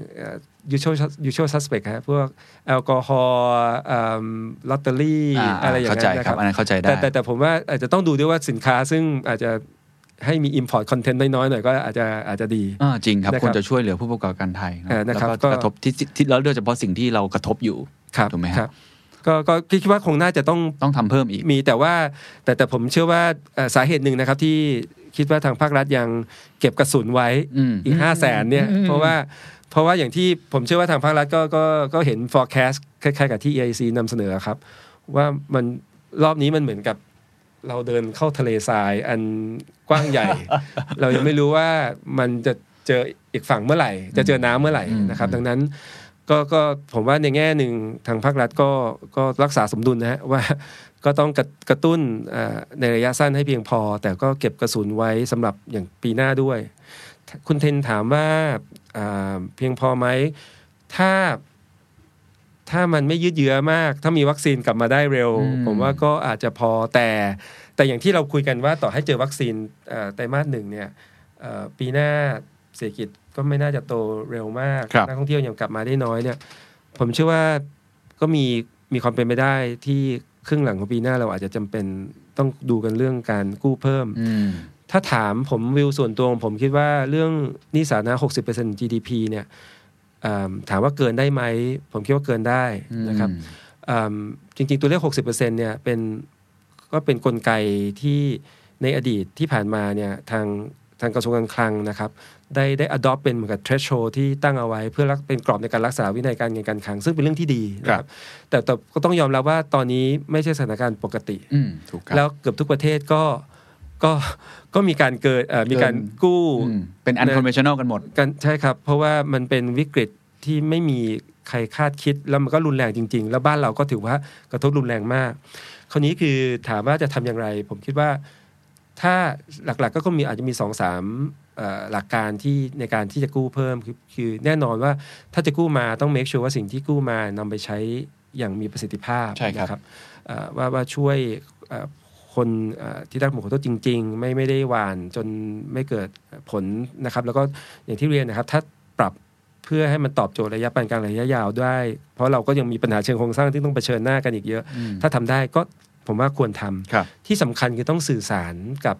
ยูช u ยูช suspect ฮะพวกแอลกอฮอล์ลอตเตอรี่อ่าอะไรอย่างเข้าเงี้ใจยนะคครัรับบอันนั้นเข้าใจได้แต่แต่แต่ผมว่าอาจจะต้องดูด้วยว่าสินค้าซึ่งอาจจะให้มี import content น้อยๆหน่อยก็อาจจะอาจจะดีอ่าจริงครับนะครับควรจะช่วยเหลือผู้ประกอบการไทยนะเออนะแล้วครับก็ก็กระทบที่ที่แล้วโดยเฉพาะสิ่งที่เรากระทบอยู่ครับถูกไหมฮะครับ ก็ก็คิดว่าคงน่าจะต้องต้องทำเพิ่มอีกมีแต่ว่า แต่แต่ผมเชื่อว่าเอ่อสาเหตุหนึ่งนะครับที่คิดว่าทางภาครัฐยังเก็บกระสุนไว้อืมอีกห้าแสนเนี่ยอืมเพราะว่าเพราะว่าอย่างที่ผมเชื่อว่าทางภาครัฐก็ก็ก็เห็น forecast คล้ายๆกับที่ EIC นำเสนอครับ ว่ามันรอบนี้มันเหมือนกับเราเดินเข้าทะเลทรายอันกว้างใหญ่ เรายังไม่รู้ว่ามันจะเจออีกฝั่งเมื่อไหร่ จะเจอน้ำเมื่อไหร่นะครับ ดังนั้น ก็ก็ผมว่าในแง่หนึ่งทางภาครัฐก็ก็รักษาสมดุลนะฮะว่าก็ต้องกระกระตุ้นเอ่อในระยะสั้นให้เพียงพอ แต่ก็เก็บกระสุนไว้สำหรับอย่างปีหน้าด้วย คุณเทนถามว่าอ่าเพียงพอไหมถ้าถ้ามันไม่ยืดเยื้อมาก ถ้ามีวัคซีนกลับมาได้เร็วอืมผมว่าก็อาจจะพอแต่แต่อย่างที่เราคุยกันว่าต่อให้เจอวัคซีนเอ่อไตรมาสหนึ่งเนี่ยเอ่อปีหน้าเศรษฐกิจ ก็ไม่น่าจะโตเร็วมากครับนักท่องเที่ยวยังกลับมาได้น้อยเนี่ย ผมเชื่อว่าก็มีมีความเป็นไปได้ที่ครึ่งหลังของปีหน้าเราอาจจะจำเป็นต้องดูกันเรื่องการกู้เพิ่มอืมถ้าถามผมวิวส่วนตัวของผมคิดว่าเรื่องหนี้สาธารณะ60% GDP เนี่ยเอิ่มถามว่าเกินได้ไหม ผมคิดว่าเกินได้นะครับเอิ่มจริงๆ ตัวเลข 60%เนี่ยเป็นก็เป็นกลไกที่ในอดีตที่ผ่านมาเนี่ยทาง ทางกระทรวงการคลังนะครับได้ได้ adopt เป็นเหมือนกับ threshold ที่ตั้งเอาไว้ เพื่อรักเป็นกรอบในการรักษาวินัยการเงินการคลัง ซึ่งเป็นเรื่องที่ดีนะครับแต่แต่ก็ต้องยอมรับว่าตอนนี้ไม่ใช่สถานการณ์ปกติอืมถูกครับแล้วเกือบทุกประเทศก็ก็ก็มีการเกิดเอ่อมีการเกินกู้อืมเป็น unconventional กันหมดกันใช่ครับเพราะว่ามันเป็นวิกฤตที่ไม่มีใครคาดคิดแล้วมันก็รุนแรงจริง ๆ แล้วบ้านเราก็ถือว่ากระทบรุนแรงมาก คราวนี้คือถามว่าจะทำอย่างไร ผมคิดว่า ถ้าหลักๆก็คงมีอาจจะมีสองสามเอ่อหลักการที่ในการที่จะกู้เพิ่มคือคือแน่นอนว่าถ้าจะกู้มาต้อง make sure ว่าสิ่งที่กู้มานำไปใช้อย่างมีประสิทธิภาพใช่ครับนะเอ่อว่าว่าช่วยเอ่อคนเอ่อที่ได้รับผลกระทบจริง ๆ ไม่ไม่ได้หวานจนไม่เกิดผลนะครับ แล้วก็อย่างที่เรียนนะครับ ถ้าปรับเพื่อให้มันตอบโจทย์ระยะปานกลางระยะยาวได้ เพราะเราก็ยังมีปัญหาเชิงโครงสร้างที่ต้องเผชิญหน้ากันอีกเยอะอืมถ้าทำได้ก็ ผมว่าควรทำครับที่สำคัญคือต้องสื่อสารกับ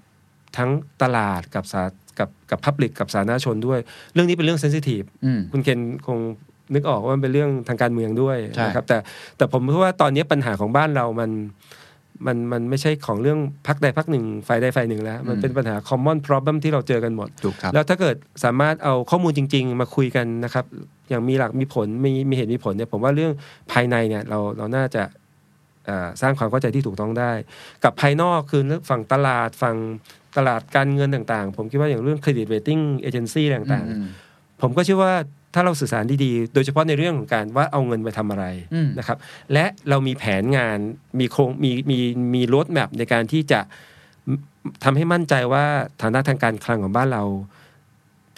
ทั้งตลาดกับสากับกับพับลิกกับสาธารณชนด้วย เรื่องนี้เป็นเรื่องเซนซิทีฟอืมคุณเคนคงนึกออกว่ามันเป็นเรื่องทางการเมืองด้วยใช่นะครับแต่แต่ผมคิดว่าตอนนี้ปัญหาของบ้านเรามันมันมันไม่ใช่ของเรื่องพักใดพักหนึ่งฝ่ายใดฝ่ายหนึ่งแล้ว มันเป็นปัญหา common problem ที่เราเจอกันหมดถูกครับแล้วถ้าเกิดสามารถเอาข้อมูลจริง ๆ มาคุยกันนะครับ อย่างมีหลักมีผลมีมีเหตุมีผลเนี่ยผมว่าเรื่องภายในเนี่ยเราเราน่าจะเอ่อ สร้างความเข้าใจที่ถูกต้องได้ กับภายนอกคือเรื่องฝั่งตลาดฝั่งตลาดการเงินต่างๆ ผมคิดว่าอย่างเรื่อง credit rating agency ต่างๆอืมผมก็เชื่อว่าถ้าเราสื่อสารดีๆ โดยเฉพาะในเรื่องของการว่าเอาเงินไปทำอะไรอืมนะครับ และเรามีแผนงานมีโครงมีมีมี roadmap ในการที่จะทำให้มั่นใจว่าฐานะทางการคลังของบ้านเรา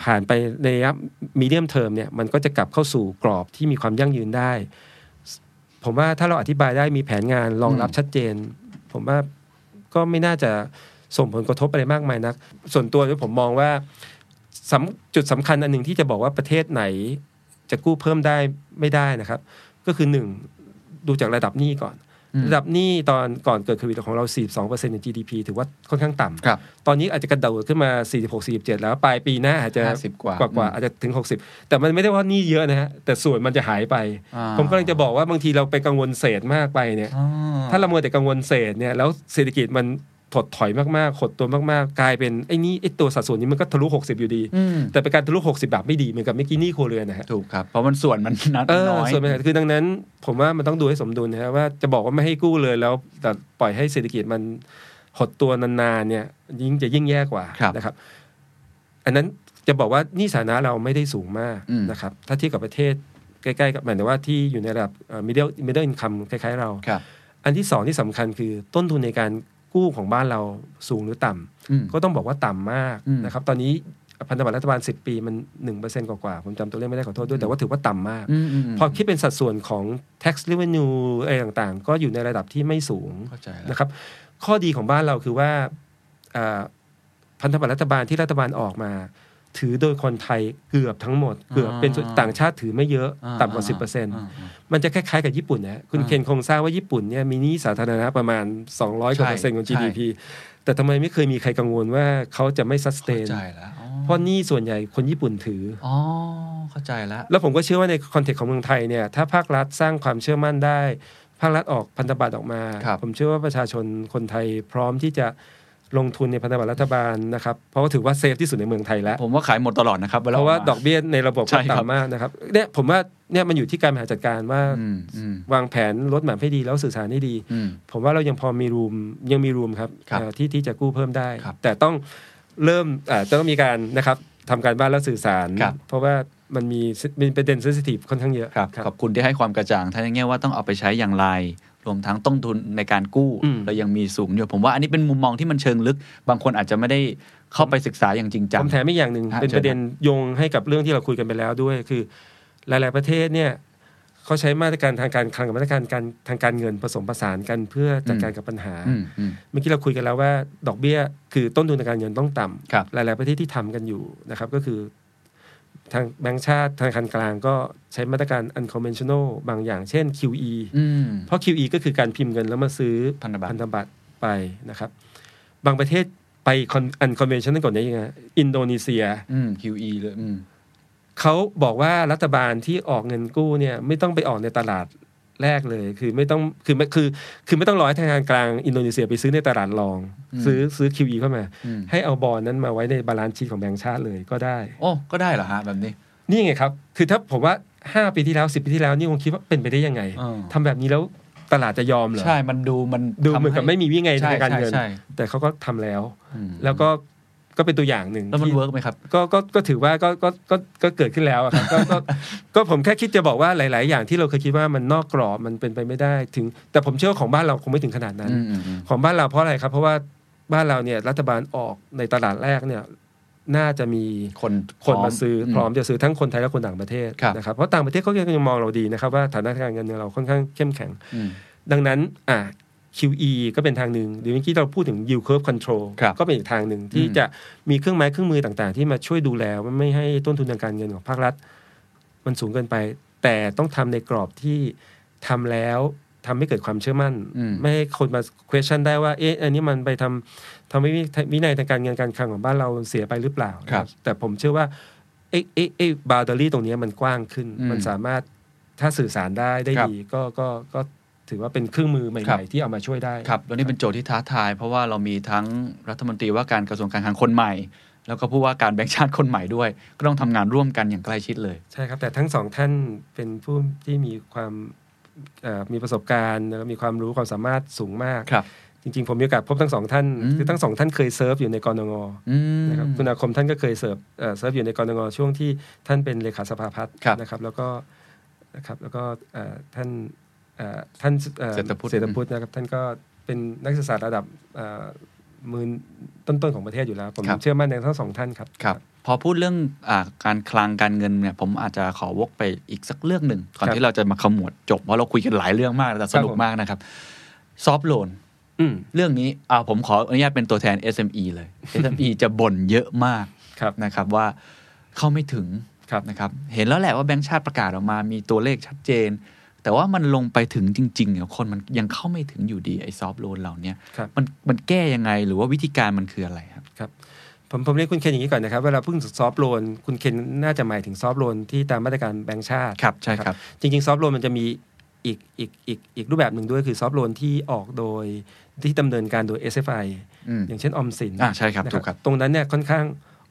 ผ่านไปในระยะมีเดียมเทอมเนี่ยมันก็จะกลับเข้าสู่กรอบที่มีความยั่งยืนได้ ผมว่าถ้าเราอธิบายได้มีแผนงานรองรับชัดเจน ผมว่าก็ไม่น่าจะส่งผลกระทบอะไรมากมายนัก ส่วนตัวที่ผมมองว่าจุดสำคัญอันหนึ่งที่จะบอกว่าประเทศไหน จะกู้เพิ่มได้ไม่ได้นะครับ ก็คือหนึ่งดูจากระดับหนี้ก่อน ระดับหนี้ตอนก่อนเกิดโควิดของเรา 42%ของ GDP ถือว่าค่อนข้างต่ำครับตอนนี้อาจจะกระโดดขึ้นมา 46 47 แล้วปลายปีหน้าอาจจะ50กว่ากว่ากว่าอาจจะถึง 60 แต่มันไม่ได้ว่าหนี้เยอะนะฮะ แต่ส่วนมันจะหายไปอ่าผมกำลังจะบอกว่าบางทีเราไปกังวลเศษมากไปเนี่ยอ๋อถ้าเรามัวแต่กังวลเศษเนี่ยแล้วเศรษฐกิจมัน ถดถอยมากๆขดตัวมากๆ กลายเป็นไอ้นี่ไอ้ตัวสัดส่วนนี้มันก็ทะลุ 60 อยู่ดีอืมแต่เป็นการทะลุ 60 แบบไม่ดีเหมือนกับเมื่อกี้หนี้ครัวเรือนนะฮะถูกครับ เพราะมันส่วนมันนัดเออน้อยส่วนปัญหาคือดังนั้น ผมว่ามันต้องดูให้สมดุลนะฮะว่าจะบอกว่าไม่ให้กู้เลยแล้วแต่ปล่อยให้เศรษฐกิจมันหดตัวนานๆเนี่ยยิ่งจะยิ่งแย่กว่าครับนะครับ อันนั้นจะบอกว่าหนี่สาธารณะเราไม่ได้สูงมากอืมนะครับ ถ้าเทียบกับประเทศใกล้ๆกับหมายถึงว่าที่อยู่ในระดับเอ่อ middle middle income คล้ายๆเราครับอันที่สองที่สำคัญคือต้นทุนในการ กู้ของบ้านเราสูงหรือต่ำอืมก็ต้องบอกว่าต่ำมากอืมนะครับ ตอนนี้พันธบัตรรัฐบาล 10 ปีมัน1%กว่าๆผมจำตัวเลขไม่ได้ขอโทษด้วย แต่ว่าถือว่าต่ำมากอืมอืมพอคิดเป็นสัดส่วนของ tax revenue อะไรต่างๆ ก็อยู่ในระดับที่ไม่สูงเข้าใจแล้วนะครับ ข้อดีของบ้านเราคือว่าอ่าพันธบัตรรัฐบาลที่รัฐบาลออกมา ถือโดยคนไทยเกือบทั้งหมดเกือบเป็นส่วนต่างชาติถือไม่เยอะอ่ต่ำกว่า10%อ่าอ่ามันจะคล้ายๆกับญี่ปุ่นนะคุณอ่าเคนคงทราบว่าญี่ปุ่นเนี่ยมีหนี้สาธารณะประมาณ 200กว่าเปอร์เซ็นต์ของใช่ GDP แต่ทำไมไม่เคยมีใครกังวลว่าเขาจะไม่เข้า sustain ใจแล้วอ๋อเพราะหนี้ส่วนใหญ่คนญี่ปุ่นถืออ๋อเข้าใจแล้วแล้วผมก็เชื่อว่าใน context ของเมืองไทยเนี่ยถ้าภาครัฐสร้างความเชื่อมั่นได้ภาครัฐออกพันธบัตรออกมาครับผมเชื่อว่าประชาชนคนไทยพร้อมที่จะ ลงทุนในพันธบัตรรัฐบาลนะครับเพราะว่าถือว่า safe ที่สุดในเมืองไทยแล้ว ผมว่าขายหมดตลอดนะครับเพราะว่าลมดอกเบี้ยในระบบใช่ก็ครับต่ำมากนะครับเนี่ยผมว่าเนี่ยมันอยู่ที่การบริหารจัดการว่าอืมอืมวางแผน roadmap ให้ดีแล้วสื่อสารให้ดีอืมผมว่าเรายังพอมี roomยังมีรูมครับครับเอ่อที่ที่จะกู้เพิ่มได้ครับแต่ต้องเริ่มอ่าต้องมีการนะครับทำการบ้านแล้วสื่อสารครับเพราะว่ามันมีมีประเด็นเซนซิทีฟค่อนข้างเยอะครับขอบคุณที่ให้ความกระจ่างทั้งในแง่ว่าต้องเอาไปใช้อย่างไร รวมทั้งต้นทุนในการกู้อืมเรายังมีสูงอยู่ผมว่าอันนี้เป็นมุมมองที่มันเชิงลึก บางคนอาจจะไม่ได้เข้าไปศึกษาอย่างจริงจัผงมแถมอีกอย่างหนึ่งฮะเป็นเชิญประเด็นโยงให้กับเรื่องที่เราคุยกันไปแล้วด้วยคือ หลาย ๆประเทศเนี่ยเขาใช้มาตรการทางการคลังกับมาตรการการทางการเงินผสมผสานกันเพื่อจัดการกับปัญหาอืมอืมเมื่อกี้เราคุยกันแล้วว่าดอกเบี้ย คือต้นทุนทางการเงินต้องต่ำครับหลาย ๆ ประเทศที่ทำกันอยู่นะครับ ก็คือ ทางแบงก์ชาติธนาคารกลางก็ใช้มาตรการ unconventional บางอย่างเช่น QE อืมเพราะ QE ก็คือการพิมพ์เงินแล้วมาซื้อพันธบัตรพันธบัตรไปนะครับ บางประเทศไป con- unconventional ก่อนได้ยังไงอินโดนีเซียอืม QE เลยอืมเขาบอกว่ารัฐบาลที่ออกเงินกู้เนี่ยไม่ต้องไปออกในตลาด แรกเลย คือไม่ต้องคือไม่คือคือไม่ต้องรอให้ธนาคารกลางอินโดนีเซียไปซื้อในตลาดรองอืมซื้อซื้อ QE เข้ามาอืมให้เอา bond นั้นมาไว้ใน balance sheet ของแบงก์ชาติเลยก็ได้โอ้ก็ได้เหรอฮะแบบนี้ นี่ไงครับ คือถ้าผมว่า5ปีที่แล้ว10ปีที่แล้วนี่คงคิดว่าเป็นไปได้ยังไงอ่าทำแบบนี้แล้วตลาดจะยอมเหรอใช่มันดูมันดูเหมือนกับทำให้ไม่มีวินัยใช่ทางการเงินใช่ใช่แต่เขาก็ทำแล้วอืมแล้วก็ ก็เป็นตัวอย่างหนึ่งแล้วมันที่ work ไหมครับก็ก็ก็ถือว่าก็ก็ก็ก็เกิดขึ้นแล้วอะครับก็ก็ก็ผมแค่คิดจะบอกว่าหลาย ๆ อย่างที่เราเคยคิดว่ามันนอกกรอบมันเป็นไปไม่ได้ถึง แต่ผมเชื่อว่าของบ้านเราคงไม่ถึงขนาดนั้นอืมอืมอืมของบ้านเราเพราะอะไรครับ เพราะว่าบ้านเราเนี่ยรัฐบาลออกในตลาดแรกเนี่ยน่าจะมีคนคนมาซื้อพร้อมมจะซื้อทั้งคนไทยและคนต่างประเทศครับนะครับเพราะต่างประเทศเขาก็ยังมองเราดีนะครับว่าฐานะทางการเงินเราค่อนข้างเข้มแข็งอืมดังนั้นอ่า QE ก็เป็นทางหนึ่งหรือเมื่อกี้เราพูดถึง yield curve control ครับก็เป็นอีกทางหนึ่งที่อืมจะมีเครื่องไม้เครื่องมือต่างๆ ที่มาช่วยดูแลว่าไม่ให้ต้นทุนทางการเงินของภาครัฐ มันสูงเกินไป แต่ต้องทำในกรอบที่ทำแล้วทำให้เกิดความเชื่อมั่นอืมไม่ให้คนมา question ได้ว่า เอ๊ะ อันนี้มันไปทำทำให้วิวินัยทางการเงินการคลังของบ้านเราเสียไปหรือเปล่าครับแต่ผมเชื่อว่าเอ๊ะเอ๊ะเอ๊ะบาวเดอรี่ตรงเนี้ยมันกว้างขึ้นอืมมันสามารถถ้าสื่อสารได้ได้ครับดีก็ก็ก็ ถือว่าเป็นเครื่องมือใหครัม่บๆที่เอามาช่วยได้ครับแล้วนี่เป็นโจทย์ที่ท้าทาย เพราะว่าเรามีทั้งรัฐมนตรีว่าการกระทรวงการคลังคนใหม่ แล้วก็ผู้ว่าการแบงก์ชาติคนใหม่ด้วย ก็ต้องทำงานร่วมกันอย่างใกล้ชิดเลย ใช่ครับ แต่ทั้งสองท่านเป็นผู้ที่มีความเอ่อมีประสบการณ์แล้วก็มีความรู้ความสามารถสูงมากครับจริงๆ ผมมีโอกาสพบทั้งสองท่านอืมคือทั้งสองท่านเคยเซิร์ฟอยู่ในกนงอืมนะครับคุณอาคมท่านก็เคยเสิร์ฟเอ่อเซิร์ฟอยู่ในกนงช่วงที่ท่านเป็นเลขาสภาพัฒน์ครับนะครับ แล้วก็นะครับแล้วก็เอ่อท่านเอ่อ ท่านอ่อเศรษฐพุทธเศรษฐพุทธนะครับท่านก็เป็นนักศึกษาระดับเอ่อมือต้นๆของประเทศอยู่แล้ว ผมครับเชื่อมั่นในทั้งสองท่านครับครับพอพูดเรื่องอาการคลังการเงินเนี่ยผมอาจจะขอวกไปอีกสักเรื่องหนึ่งก่อนครับที่เราจะมาขมวดจบ เพราะเราคุยกันหลายเรื่องมากแต่สนุคกรับผมมากนะครับซอฟ t ์โลนอืมเรื่องนี้อ่าผมขออนุญาตเป็นตัวแทน SME เลย SME จะบ่นเยอะมากครับนะครับว่าเข้าไม่ถึงครับนะครับ เห็นแล้วแหละว่าแบงก์ชาติประกาศออกมา มีตัวเลขชัดเจน แต่ว่ามันลงไปถึงจริงๆเนี่ยคนมันยังเข้าไม่ถึงอยู่ดีไอ้ซอฟ t ์โลนเหล่าเนี้ยครับมันมันแก้ยังไงหรือว่าวิธีการมันคืออะไรครับครับผมผมเรียกคุณเคนอย่างนี้ก่อนนะครับเวลาพูดถึง soft loan คุณเคนน่าจะหมายถึง soft loan ที่ตามมาตรการแบงก์ชาติครับใช่ครับจริงๆ soft loan มันจะมีอีกอีกอีกอีกรูปแบบหนึ่งด้วยคือ soft loan ที่ออกโดยที่ดำเนินการโดย SFI อืมอย่างเช่นออมสินอ่าใช่ครับนะถูกครับตรงนั้นเนี่ยค่อนข้าง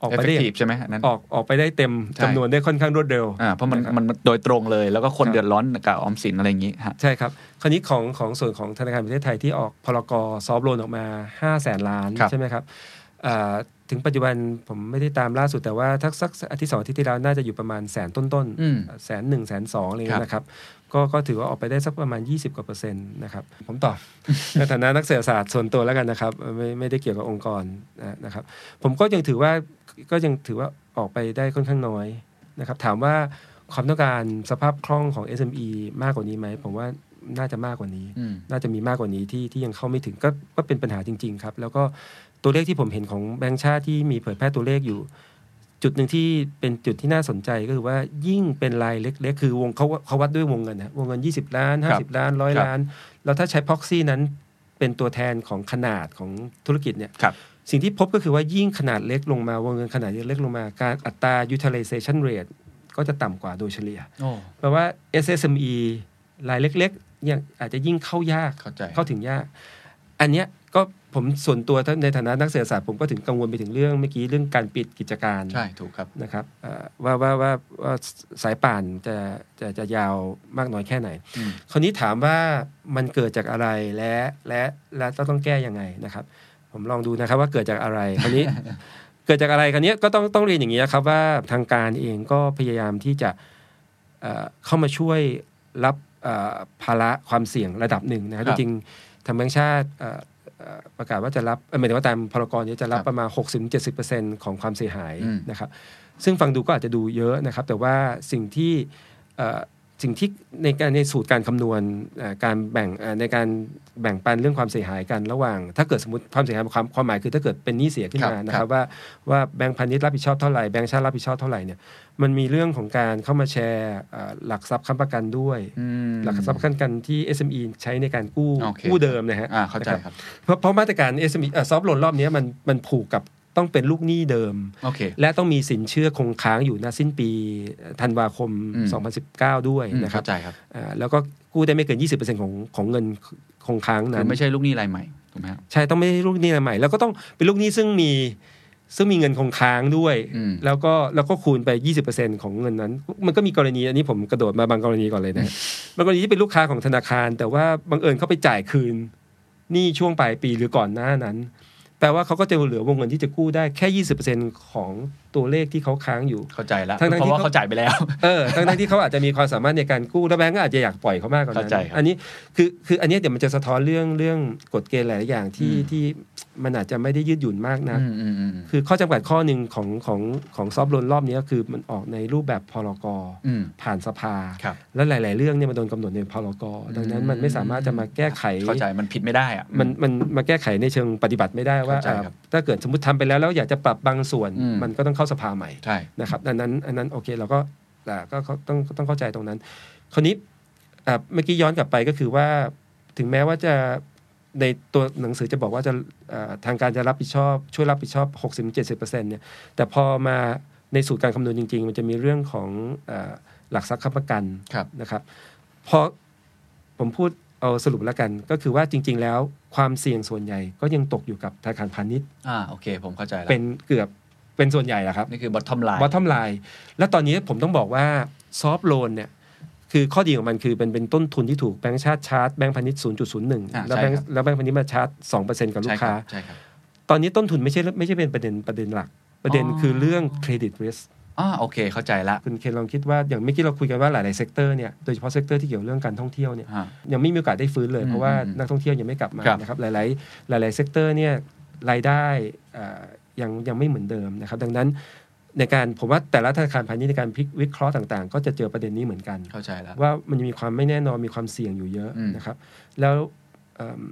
ออกไปได้ effective ใช่ไหมอันนั้นออกออกไปได้เต็มใช่จำนวนได้ค่อนข้างรวดเร็วอ่าเพราะมันคบมันโดยตรงเลย แล้วก็คนครับเดือดร้อนกับออมสินอะไรอย่างนี้ฮะใช่ครับ คราวนี้ของของส่วนของธนาคารแห่งประเทศไทยที่ออกพรกซอฟต์โลนออกมา5 0 0แสนล้านครับใช่ไหมครับอ่าถึงปัจจุบันผมไม่ได้ตามล่าสุดแต่ว่าทักสักอาทิตย์สองอาทิตย์ที่แล้วน่าจะอยู่ประมาณแสนต้นอืมๆแสนหนึ่งแสนสองอะไรอย่างเงี้ยนะครับก็ก็ถือว่าออกไปได้สักประมาณ 20 กว่าเปอร์เซ็นต์นะครับผมตอบในฐานะนักเศรษฐศาสตร์ส่วนตัวแล้วกันนะครับ ไม่ไม่ได้เกี่ยวกับองค์กรนะนะครับผมก็ยังถือว่า ก็ยังถือว่าออกไปได้ค่อนข้างน้อยนะครับ ถามว่าความต้องการสภาพคล่องของ SME มากกว่านี้ไหมผมว่าน่าจะมากกว่านี้อืมน่าจะมีมากกว่านี้ที่ที่ยังเข้าไม่ถึงก็ก็เป็นปัญหาจริง ๆ ครับ แล้วก็ตัวเลขที่ผมเห็นของแบงก์ชาติที่มีเผยแพร่ตัวเลขอยู่ จุดหนึ่งที่เป็นจุดที่น่าสนใจก็คือว่ายิ่งเป็นรายเล็ก ๆ คือวงเขาเขาวัดด้วยวงเงินนะวงเงิน 20 ล้านครับ50 ล้านร้อยครับล้าน แล้วถ้าใช้พ็อกซี่นั้นเป็นตัวแทนของขนาดของธุรกิจเนี่ยครับ สิ่งที่พบก็คือว่ายิ่งขนาดเล็กลงมาวงเงินขนาดเล็กลงมา การอัตรา utilization rate ก็จะต่ำกว่าโดยเฉลี่ยโอ้แปลว่า SSME รายเล็กๆยังอาจจะยิ่งเข้ายากเข้าใจเข้าถึงยาก อันเนี้ยก็ผมส่วนตัวในฐานะนักเศรษฐศาสตร์ผมก็ถึงกังวลไปถึงเรื่องเมื่อกี้เรื่องการปิดกิจการใช่ถูกครับนะครับเอ่อว่าว่าว่าว่าสายป่านจะจะจะยาวมากน้อยแค่ไหนอืมคราวนี้ถามว่ามันเกิดจากอะไรและและและต้องแก้ยังไงนะครับ ผมลองดูนะครับว่าเกิดจากอะไรคราวนี้ เกิดจากอะไรคราวนี้ก็ต้องต้องเรียนอย่างนี้ครับว่าทางการเองก็พยายามที่จะเอ่อเข้ามาช่วยรับเอ่อภาระความเสี่ยงระดับหนึ่งนะครับครัจบริงๆทางแบงก์ชาติเอ่อเอ่อประกาศว่าจะรับเอ่อหมายถึงว่าตามพรกรนี้จะรับครับประมาณ 60-70%ของความเสียหายอืมนะครับ ซึ่งฟังดูก็อาจจะดูเยอะนะครับ แต่ว่าสิ่งที่เอ่อ สิ่งที่ในการในสูตรการคำนวณเอ่อการแบ่งเอ่อในการแบ่งปันเรื่องความเสียหายกันระหว่าง ถ้าเกิดสมมติความเสียหายความความหมายคือถ้าเกิดเป็นหนี้เสียขึ้นมาครับนะคครัรับบว่าว่าแบงก์พาณิชย์รับผิดชอบเท่าไหร่แบงก์ชาติรับผิดชอบเท่าไหร่เนี่ยมันมีเรื่องของการเข้ามาแชร์เอ่อหลักทรัพย์ค้ำประกันด้วยอืมหลักทรัพย์ค้ำประกันที่ SME ใช้ในการกู้โอเคกู้เดิมนะฮะอ่าเข้าใจนะครับครับเพราะเพราะมาตรการ SME ซอฟต์โลนรอบนี้มันมันผูกกับ ต้องเป็นลูกหนี้เดิมโอเคและต้องมีสินเชื่อคงค้างอยู่ณสิ้นปีธันวาคมอืม2019 ด้วยอืมนะครับเข้าใจครับอ่าแล้วก็กู้ได้ไม่เกิน 20%ของของเงินคงค้างคืนั้อนไม่ใช่ลูกหนี้รายใหม่ถูกไหมครับใช่ต้องไม่ใช่ลูกหนี้รายใหม่ แล้วก็ต้องเป็นลูกหนี้ซึ่งมีซึ่งมีเงินคงค้างด้วยอืมแล้วก็แล้วก็คูณไป 20%ของเงินนั้น มันก็มีกรณีอันนี้ผมกระโดดมาบางกรณีก่อนเลยนะบางกรณีที่เป็นลูกค้าของธนาคาร แต่ว่าบังเอิญเขาไปจ่ายคืนหนี้ช่วงปลายปีหรือก่อนหน้านั้นแป ลว่าเขาก็จะเหลือวงเงินที่จะกู้ได้แค่ 20%ของตัวเลขที่เขาค้างอยู่เข้าใจแล้วทั้งๆเพราะว่าที่เขาเขาจ่ายไปแล้วเออทั้งทั้งที่เขาอาจจะมีความสามารถในการกู้แล้วแบงก์ก็อาจจะอยากปล่อยเขามากกว่านั้นเข้าใจครับอันนี้คือคืออันนี้เดี๋ยวมันจะสะท้อนเรื่องเรื่องกฎเกณฑ์หลายๆอย่างที่อืมที่ มันอาจจะไม่ได้ยืดหยุ่นมากนะอืมอืมอืมคือข้อจำกัดข้อหนึ่งของของของซอฟต์โลนรอบนี้ก็คือมันออกในรูปแบบพรกอืมผ่านสภาครับแล้วหลาย ๆ เรื่องเนี่ยมันโดนกำหนดในพรกดังนั้นมันไม่สามารถจะมาแก้ไขเข้าใจมันผิดไม่ได้อะมันมันมาแก้ไขในเชิงปฏิบัติไม่ได้ว่าเข้าใจครับอ่าถ้าเกิดสมมติทำไปแล้วแล้วอยากจะปรับบางส่วนอืมมันก็ต้องเข้าสภาใหม่ใช่นะครับดังนั้นอันนั้นโอเคเราก็อ่าก็ก็ต้องต้องเข้าใจตรงนั้น คราวนี้อ่าเมื่อกี้ย้อนกลับไปก็คือว่าถึงแม้ว่าจะ ในตัวหนังสือจะบอกว่าจะอ่าทางการจะรับผิดชอบช่วยรับผิดชอบ 60-70%เนี่ยแต่พอมาในสูตรการคำนวณจริง ๆ มันจะมีเรื่องของอาหลักทรัพย์ค้ำประกันครับนะครับพอผมพูดเอาสรุปแล้วกัน ก็คือว่าจริง ๆ แล้วความเสี่ยงส่วนใหญ่ก็ยังตกอยู่กับธนาคารพาณิชย์อ่าโอเค ผมเข้าใจแล้วเป็นเกือบเป็นส่วนใหญ่อะครับ นี่คือ bottom line bottom line แล้วตอนนี้ผมต้องบอกว่าซอฟ t ์โลนเนี่ย คือข้อดีของมันคือเป็นเป็นต้นทุนที่ถูกแบงก์ชาติชาร์จแบงก์พาณิชย์อ่า0.01แล้วใช่แบงก์ครับแล้วแบงก์พาณิชย์มาชาร์จ2%กับลูกค้าใช่ครับใช่ครับตอนนี้ต้นทุนไม่ใช่ไม่ใช่เป็นประเด็นประเด็นหลัก ประเด็นอ๋อคือเรื่อง credit risk อ่าโอเค เข้าใจละคุณเคนลองคิดว่าอย่างเมื่อกี้เราคุยกันว่าหลายๆ sector เนี่ยโดยเฉพาะ sector ที่เกี่ยวเรื่องการท่องเที่ยวเนี่ยฮะยังไม่มีโอกาสได้ฟื้นเลยอืมเพราะว่าอืมนักท่องเที่ยวยังไม่กลับมาครับนะครับหลาย ๆ หลาย ๆ sector เนี่ยรายได้อ่ายังยังไม่เหมือนเดิมนะครับดังนั้น ในการผมว่าแต่ละธนาคารพาณิชย์ในการพลิกวิเคราะห์ต่าง ๆ ก็จะเจอประเด็นนี้เหมือนกันเข้าใจแล้วว่ามันมีความไม่แน่นอนมีความเสี่ยงอยู่เยอะอืมนะครับ แล้วเอิ่ม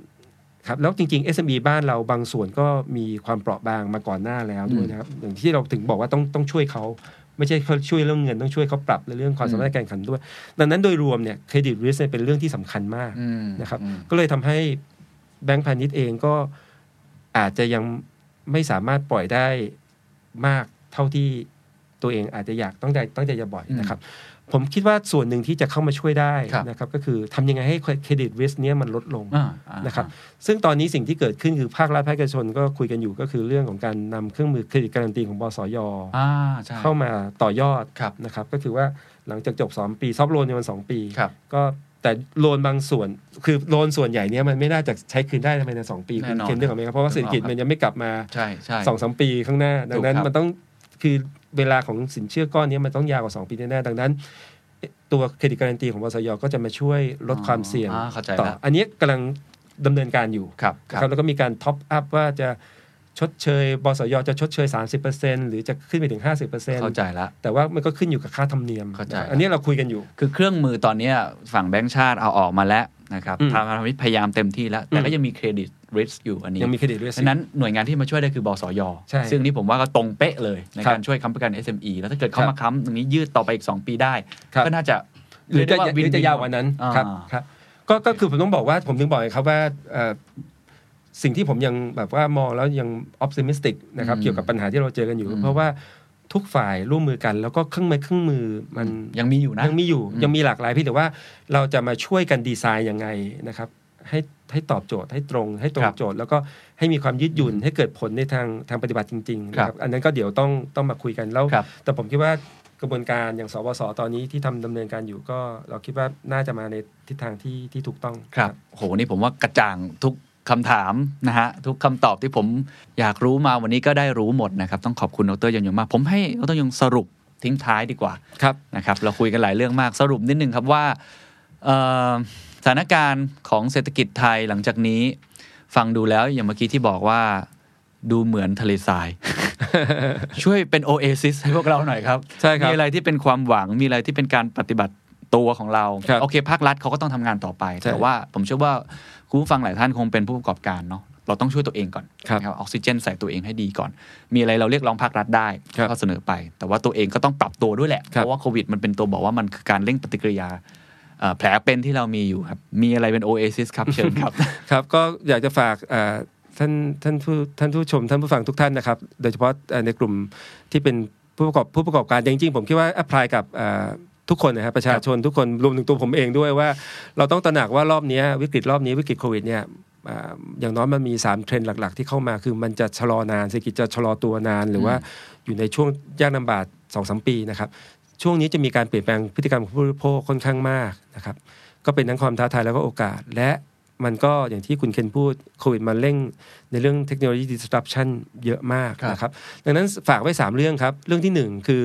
ครับแล้วจริง ๆ SME บ้านเราบางส่วนก็มีความเปราะบางมาก่อนหน้าแล้วด้วยนะครับอย่างที่เราถึงบอกว่าต้องต้องช่วยเขาไม่ใช่เขาช่วยเรื่องเงินต้องช่วยเขาปรับในเรื่องความสามารถในการแข่งขันด้วย ดังนั้นโดยรวมเนี่ยเครดิตริสเป็นเรื่องที่สำคัญมากอืมนะครับอืมก็เลยทำให้แบงก์พาณิชย์เองก็อาจจะยังไม่สามารถปล่อยได้มาก เท่าที่ตัวเองอาจจะอยากต้องใจต้องใจจะบ่อยนะครับ ผมคิดว่าส่วนหนึ่งที่จะเข้ามาช่วยได้ครับนะครับ ก็คือทำยังไงให้เครดิตริสเนี้ยมันลดลงอ่าอ่านะครับ ซึ่งตอนนี้สิ่งที่เกิดขึ้นคือภาครัฐภาคเอกชนก็คุยกันอยู่ก็คือเรื่องของการนำเครื่องมือเครดิตการันตีของบสยอ่าใช่เข้ามาต่อยอดครับนะครับ ก็คือว่าหลังจากจบ2ปีซอฟต์โลนในวัน2ปีครับก็แต่โลนบางส่วนคือโลนส่วนใหญ่เนี้ยมันไม่น่าจะใช้คืนได้ภายในสองปีแน่นอนเคนนึกออกไหมครับเพราะว่าเศรษฐกิจครับมันยังไม่กลับมาใช่ใช่สองสามปีข้างหน้า ดังนั้นถูกครับมันต้อง คือเวลาของสินเชื่อก้อนนี้มันต้องยาวกว่า 2 ปีแน่ๆดังนั้น ตัว credit guarantee ของบสยก็จะมาช่วยลดความเสี่ยงอ่าเข้าใจต่อแล้วอันนี้กำลังดำเนินการอยู่ครับนะรับครับแล้วก็มีการ top up ว่าจะ ชดเชยบสยจะชดเชย 30%หรือจะขึ้นไปถึง 50%เข้าใจแล้วแต่ว่ามันก็ขึ้นอยู่กับค่าธรรมเนียมเข้าใจอันนี้เราคุยกันอยู่ คือเครื่องมือตอนเนี้ยฝั่งแบงก์ชาติเอาออกมาแล้วนะครับอืมทางพาณิชย์พยายามเต็มที่แล้ว แต่ก็อืมยังมี credit risk อยู่อันนี้ยังมี credit risk ดังนั้นหน่วยงานที่มาช่วยได้คือบสยใช่ซึ่งนี่ผมว่าก็ตรงเป๊ะเลยในครับการช่วยค้ำประกัน SME แล้วถ้าเกิดเขาครับมาค้ำตรงนี้ยืดต่อไปอีก 2 ปีได้ครับก็น่าจะหรือจะเกได้หรือจะ win-win ยาวกว่านั้นอ่าครับครับก็ก็คือผมต้องบอกว่าผมถึงบอกไงครับว่าเอ่อ สิ่งที่ผมยังแบบว่ามองแล้วยังออ t ติมิสติกนะครับอืมเกี่ยวกับปัญหาที่เราเจอกันอยู่อืมเพราะว่าทุกฝ่ายร่วมมือกัน แล้วก็เครื่องไม้เครื่องมือมันยังมีอยู่นะยังมีอยู่อืมยังมีหลากหลายเพี่แต่ว่าเราจะมาช่วยกันดีไซน์ยังไงนะครับ ให้ให้ตอบโจทย์ให้ตรง ให้ตรงโจทย์ แล้วก็ให้มีความยืดหยุ่นให้เกิดผลในทางทางปฏิบัติจริงๆนะครับอันนั้นก็เดี๋ยวต้องต้องมาคุยกันแล้วครับแต่ผมคิดว่ากระบวนการอย่างสบสตอนนี้ที่ทำดำเนินการอยู่ก็เราคิดว่าน่าจะมาในทิศทางที่ที่ถูกต้องครับโหนี่ผมว่ากระจ่างทุก คำถามนะฮะทุกคำตอบที่ผมอยากรู้มาวันนี้ก็ได้รู้หมดนะครับ ต้องขอบคุณดรยงยงมาก ผมให้ดรยงสรุปทิ้งท้ายดีกว่าครับนะครับ เราคุยกันหลายเรื่องมากสรุปนิดนึงครับว่าเอ่อสถานการณ์ของเศรษฐกิจไทยหลังจากนี้ ฟังดูแล้วอย่างเมื่อกี้ที่บอกว่าดูเหมือนทะเลทราย ช่วยเป็นโอเอซิสให้พวกเราหน่อยครับใช่ครับมีอะไรที่เป็นความหวังมีอะไรที่เป็นการปฏิบัติตัวของเราครับโอเคภาครัฐเขาก็ต้องทำงานต่อไปใช่แต่ว่าผมเชื่อว่า คุณผู้ฟังหลายท่านคงเป็นผู้ประกอบการเนาะเราต้องช่วยตัวเองก่อนครับนะครับออกซิเจนใส่ตัวเองให้ดีก่อน มีอะไรเราเรียกร้องภาครัฐได้ครับก็เสนอไป แต่ว่าตัวเองก็ต้องปรับตัวด้วยแหละครับเพราะว่าโควิดมันเป็นตัวบอกว่ามันคือการเร่งปฏิกิริยาเอ่อแผลเป็นที่เรามีอยู่ครับ มีอะไรเป็นโอเอซิสครับเชิญครับครับก็อยากจะฝากเอ่อท่านท่านผู้ท่านผู้ชมท่านผู้ฟังทุกท่านนะครับ โดยเฉพาะเอ่อในกลุ่มที่เป็นผู้ประกอบผู้ประกอบการจริงๆ ผมคิดว่า apply กับเอ่อ ทุกคนนะครับประชาชนทุกคนรวมถึงตัวผมเองด้วยว่า เราต้องตระหนักว่ารอบนี้วิกฤตรอบนี้วิกฤตโควิดเนี่ยอ่าอย่างน้อยมันมี 3 เทรนด์หลัก ๆ ที่เข้ามาคือมันจะชะลอนานเศรษฐกิจจะชะลอตัวนาน หรือว่าอยู่ในช่วงยากลำบากสองสามปีนะครับ ช่วงนี้จะมีการเปลี่ยนแปลงพฤติกรรมของผู้บริโภคค่อนข้างมากนะครับ ก็เป็นทั้งความท้าทายแล้วก็โอกาส และมันก็อย่างที่คุณเคนพูดโควิดมาเร่งในเรื่องเทคโนโลยี disruption เยอะมากครับนะครับ ดังนั้นฝากไว้ 3 เรื่องครับ เรื่องทีหนึ่1 คือ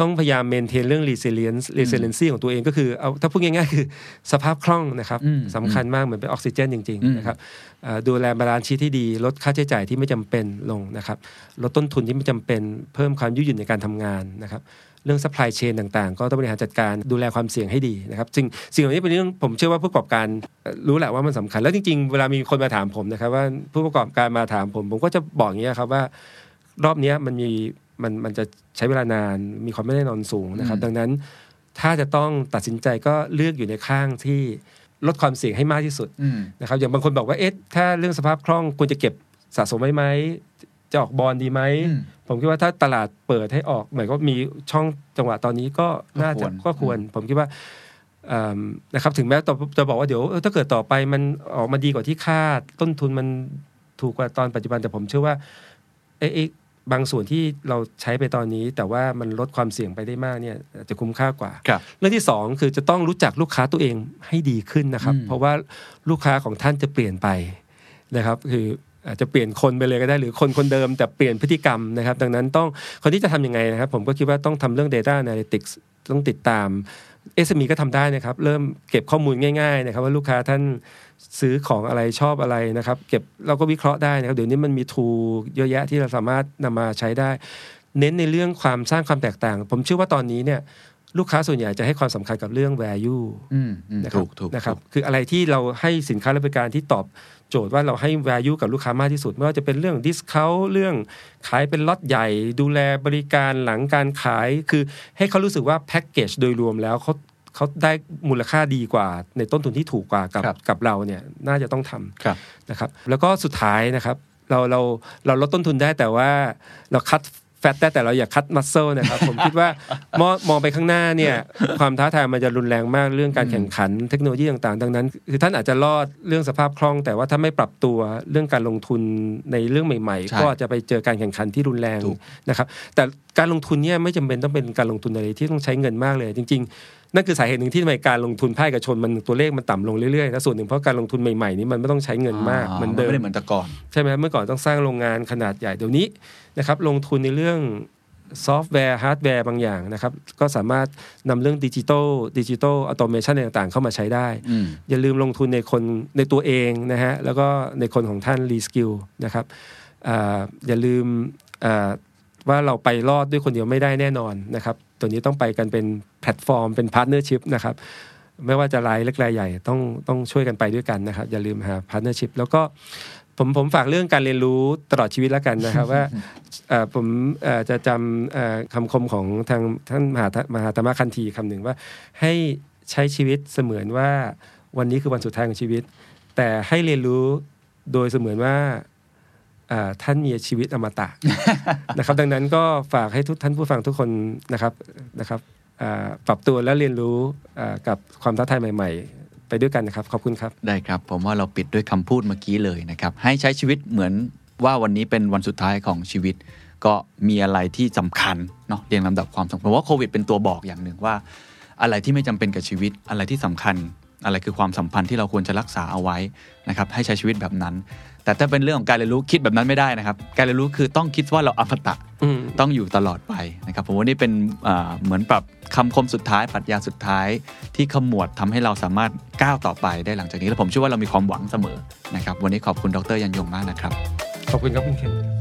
ต้องพยายาม maintain เรื่อง resilience resiliency ของตัวเองก็คือเอาถ้าพูดง่ายๆ คือสภาพคล่องนะครับอืมสำคัญมากเหมือนเป็นออกซิเจนจริงอืมๆนะครับเอ่อดูแล balance sheet ที่ดี ลดค่าใช้จ่ายที่ไม่จำเป็นลงนะครับ ลดต้นทุนที่ไม่จำเป็น เพิ่มความยืดหยุ่นในการทำงานนะครับเรื่อง supply chain ต่างๆ ก็ต้องบริหารจัดการดูแลความเสี่ยงให้ดีนะครับสิ่งสิ่งเหล่านี้เป็นเรื่องผมเชื่อว่าผู้ประกอบการเอ่อรู้แหละว่ามันสำคัญ แล้วจริงๆ เวลามีคนมาถามผมนะครับว่าผู้ประกอบการมาถามผม ผมก็จะบอกอย่างนี้ยครับว่ารอบเนี้ยมันมี มันมันจะใช้เวลานานมีความไม่แน่นอนสูงนะครับอืมดังนั้นถ้าจะต้องตัดสินใจก็เลือกอยู่ในข้างที่ลดความเสี่ยงให้มากที่สุดอืมนะครับอย่างบางคนบอกว่าเอ๊ะถ้าเรื่องสภาพคล่องควรจะเก็บสะสมไว้ไหมจะออกบอลดีไหมอืมผมคิดว่าถ้าตลาดเปิดให้ออกหมายก็มีช่องจังหวะตอนนี้ก็น่าจะก็ควรก็ควรผมคิดว่าเอิ่มนะครับถึงแม้ต่อจะบอกว่าเดี๋ยวเออถ้าเกิดต่อไปมันออกมาดีกว่าที่คาดต้นทุนมันถูกกว่าตอนปัจจุบันแต่ผมเชื่อว่าเอ๊ะเอ๊ะ บางส่วนที่เราใช้ไปตอนนี้ แต่ว่ามันลดความเสี่ยงไปได้มากเนี่ยอาจจะคุ้มค่ากว่าครับเรื่องที่สองคือจะต้องรู้จักลูกค้าตัวเองให้ดีขึ้นนะครับอืมเพราะว่าลูกค้าของท่านจะเปลี่ยนไปนะครับ คืออาจจะเปลี่ยนคนไปเลยก็ได้หรือคนคนเดิม แต่เปลี่ยนพฤติกรรมนะครับ ดังนั้นต้องคนที่จะทำยังไงนะครับ ผมก็คิดว่าต้องทำเรื่อง Data Analytics ต้องติดตาม SME ก็ทำได้นะครับ เริ่มเก็บข้อมูลง่าย ๆ นะครับ ว่าลูกค้าท่าน ซื้อของอะไรชอบอะไรนะครับ เก็บเราก็วิเคราะห์ได้นะครับ เดี๋ยวนี้มันมีทูเยอะแยะที่เราสามารถนำมาใช้ได้ เน้นในเรื่องความสร้างความแตกต่าง ผมเชื่อว่าตอนนี้เนี่ยลูกค้าส่วนใหญ่จะให้ความสำคัญกับเรื่อง value อืมอืมนะครับถูกถูกนะครับถูกคืออะไรที่เราให้สินค้าและบริการที่ตอบโจทย์ว่าเราให้ value กับลูกค้ามากที่สุด ไม่ว่าจะเป็นเรื่อง discount เรื่องขายเป็นล็อตใหญ่ ดูแลบริการหลังการขาย คือให้เขารู้สึกว่าแพ็กเกจโดยรวมแล้วเขา เขาได้มูลค่าดีกว่า ในต้นทุนที่ถูกกว่ากับครับกับเราเนี่ยน่าจะต้องทำครับนะครับ แล้วก็สุดท้ายนะครับ เราเราเราลดต้นทุนได้แต่ว่าเราคัดแฟตได้แต่เราอย่าคัดมัสเซลนะครับ ผมคิดว่ามองมองไปข้างหน้าเนี่ยความท้าทายมันจะรุนแรงมากเรื่องการแข่งขันเทคโนโลยีต่างๆ ดังนั้น คือท่านอาจจะรอดเรื่องสภาพคล่อง แต่ว่าถ้าไม่ปรับตัวเรื่องการลงทุนในเรื่องใหม่ใช่ๆก็อาจจะไปเจอการแข่งขันที่รุนแรงถูกนะครับ แต่การลงทุนเนี่ยไม่จำเป็นต้องเป็นการลงทุนอะไรที่ต้องใช้เงินมากเลย จริง ๆ นั่นคือสาเหตุหนึ่งที่ทำไมการลงทุนภาคเอกชนมันตัวเลขมันต่ำลงเรื่อยๆและส่วนหนึ่งเพราะการลงทุนใหม่ๆนี้มันไม่ต้องใช้เงินมากเหมือนเดิมไม่ได้เหมือนแต่ก่อนใช่ไหมเมื่อก่อนต้องสร้างโรงงานขนาดใหญ่เดี๋ยวนี้นะครับลงทุนในเรื่องซอฟต์แวร์ฮาร์ดแวร์บางอย่างนะครับก็สามารถนำเรื่องดิจิตอลดิจิตอล automation ต่างๆ เข้ามาใช้ได้อืมอย่าลืมลงทุนในคนในตัวเองนะฮะแล้วก็ในคนของท่าน reskill นะครับอ่าอย่าลืมอ่า ว่าเราไปรอดด้วยคนเดียวไม่ได้แน่นอนนะครับ ตัวนี้ต้องไปกันเป็นแพลตฟอร์ม เป็น partnership นะครับ ไม่ว่าจะรายเล็กรายใหญ่ต้องต้องช่วยกันไปด้วยกันนะครับ อย่าลืมหา partnership แล้วก็ผมผมฝากเรื่องการเรียนรู้ตลอดชีวิตแล้วกันนะครับว่าผมจะจำคำคมของทางท่านมหามหาตมะคานธีคำหนึ่งว่าให้ใช้ชีวิตเสมือนว่าวันนี้คือวันสุดท้ายของชีวิต แต่ให้เรียนรู้โดยเสมือนว่า ท่านมีชีวิตอมตะนะครับ ดังนั้นก็ฝากให้ทุกท่านผู้ฟังทุกคนนะครับนะครับปรับตัวและเรียนรู้กับความท้าทายใหม่ ๆ ไปด้วยกันนะครับ ขอบคุณครับ ได้ครับ ผมว่าเราปิดด้วยคำพูดเมื่อกี้เลยนะครับ ให้ใช้ชีวิตเหมือนว่าวันนี้เป็นวันสุดท้ายของชีวิต ก็มีอะไรที่สำคัญเนาะเรียงลำดับความสำคัญผมว่าโควิดเป็นตัวบอกอย่างหนึ่งว่า อะไรที่ไม่จำเป็นกับชีวิตอะไรที่สำคัญ อะไรคือความสัมพันธ์ที่เราควรจะรักษาเอาไว้นะครับให้ใช้ชีวิตแบบนั้น แต่ถ้าเป็นเรื่องของการเรียนรู้คิดแบบนั้นไม่ได้นะครับ การเรียนรู้คือต้องคิดว่าเราอมตะอืมต้องอยู่ตลอดไปนะครับผมว่านี่เป็นอ่าเหมือนปรับคำคมสุดท้ายปรัชญาสุดท้ายที่ขมวดทำให้เราสามารถก้าวต่อไปได้หลังจากนี้ และผมเชื่อว่าเรามีความหวังเสมอนะครับ วันนี้ขอบคุณดรยันยงมากนะครับ ขอบคุณครับคุณเคน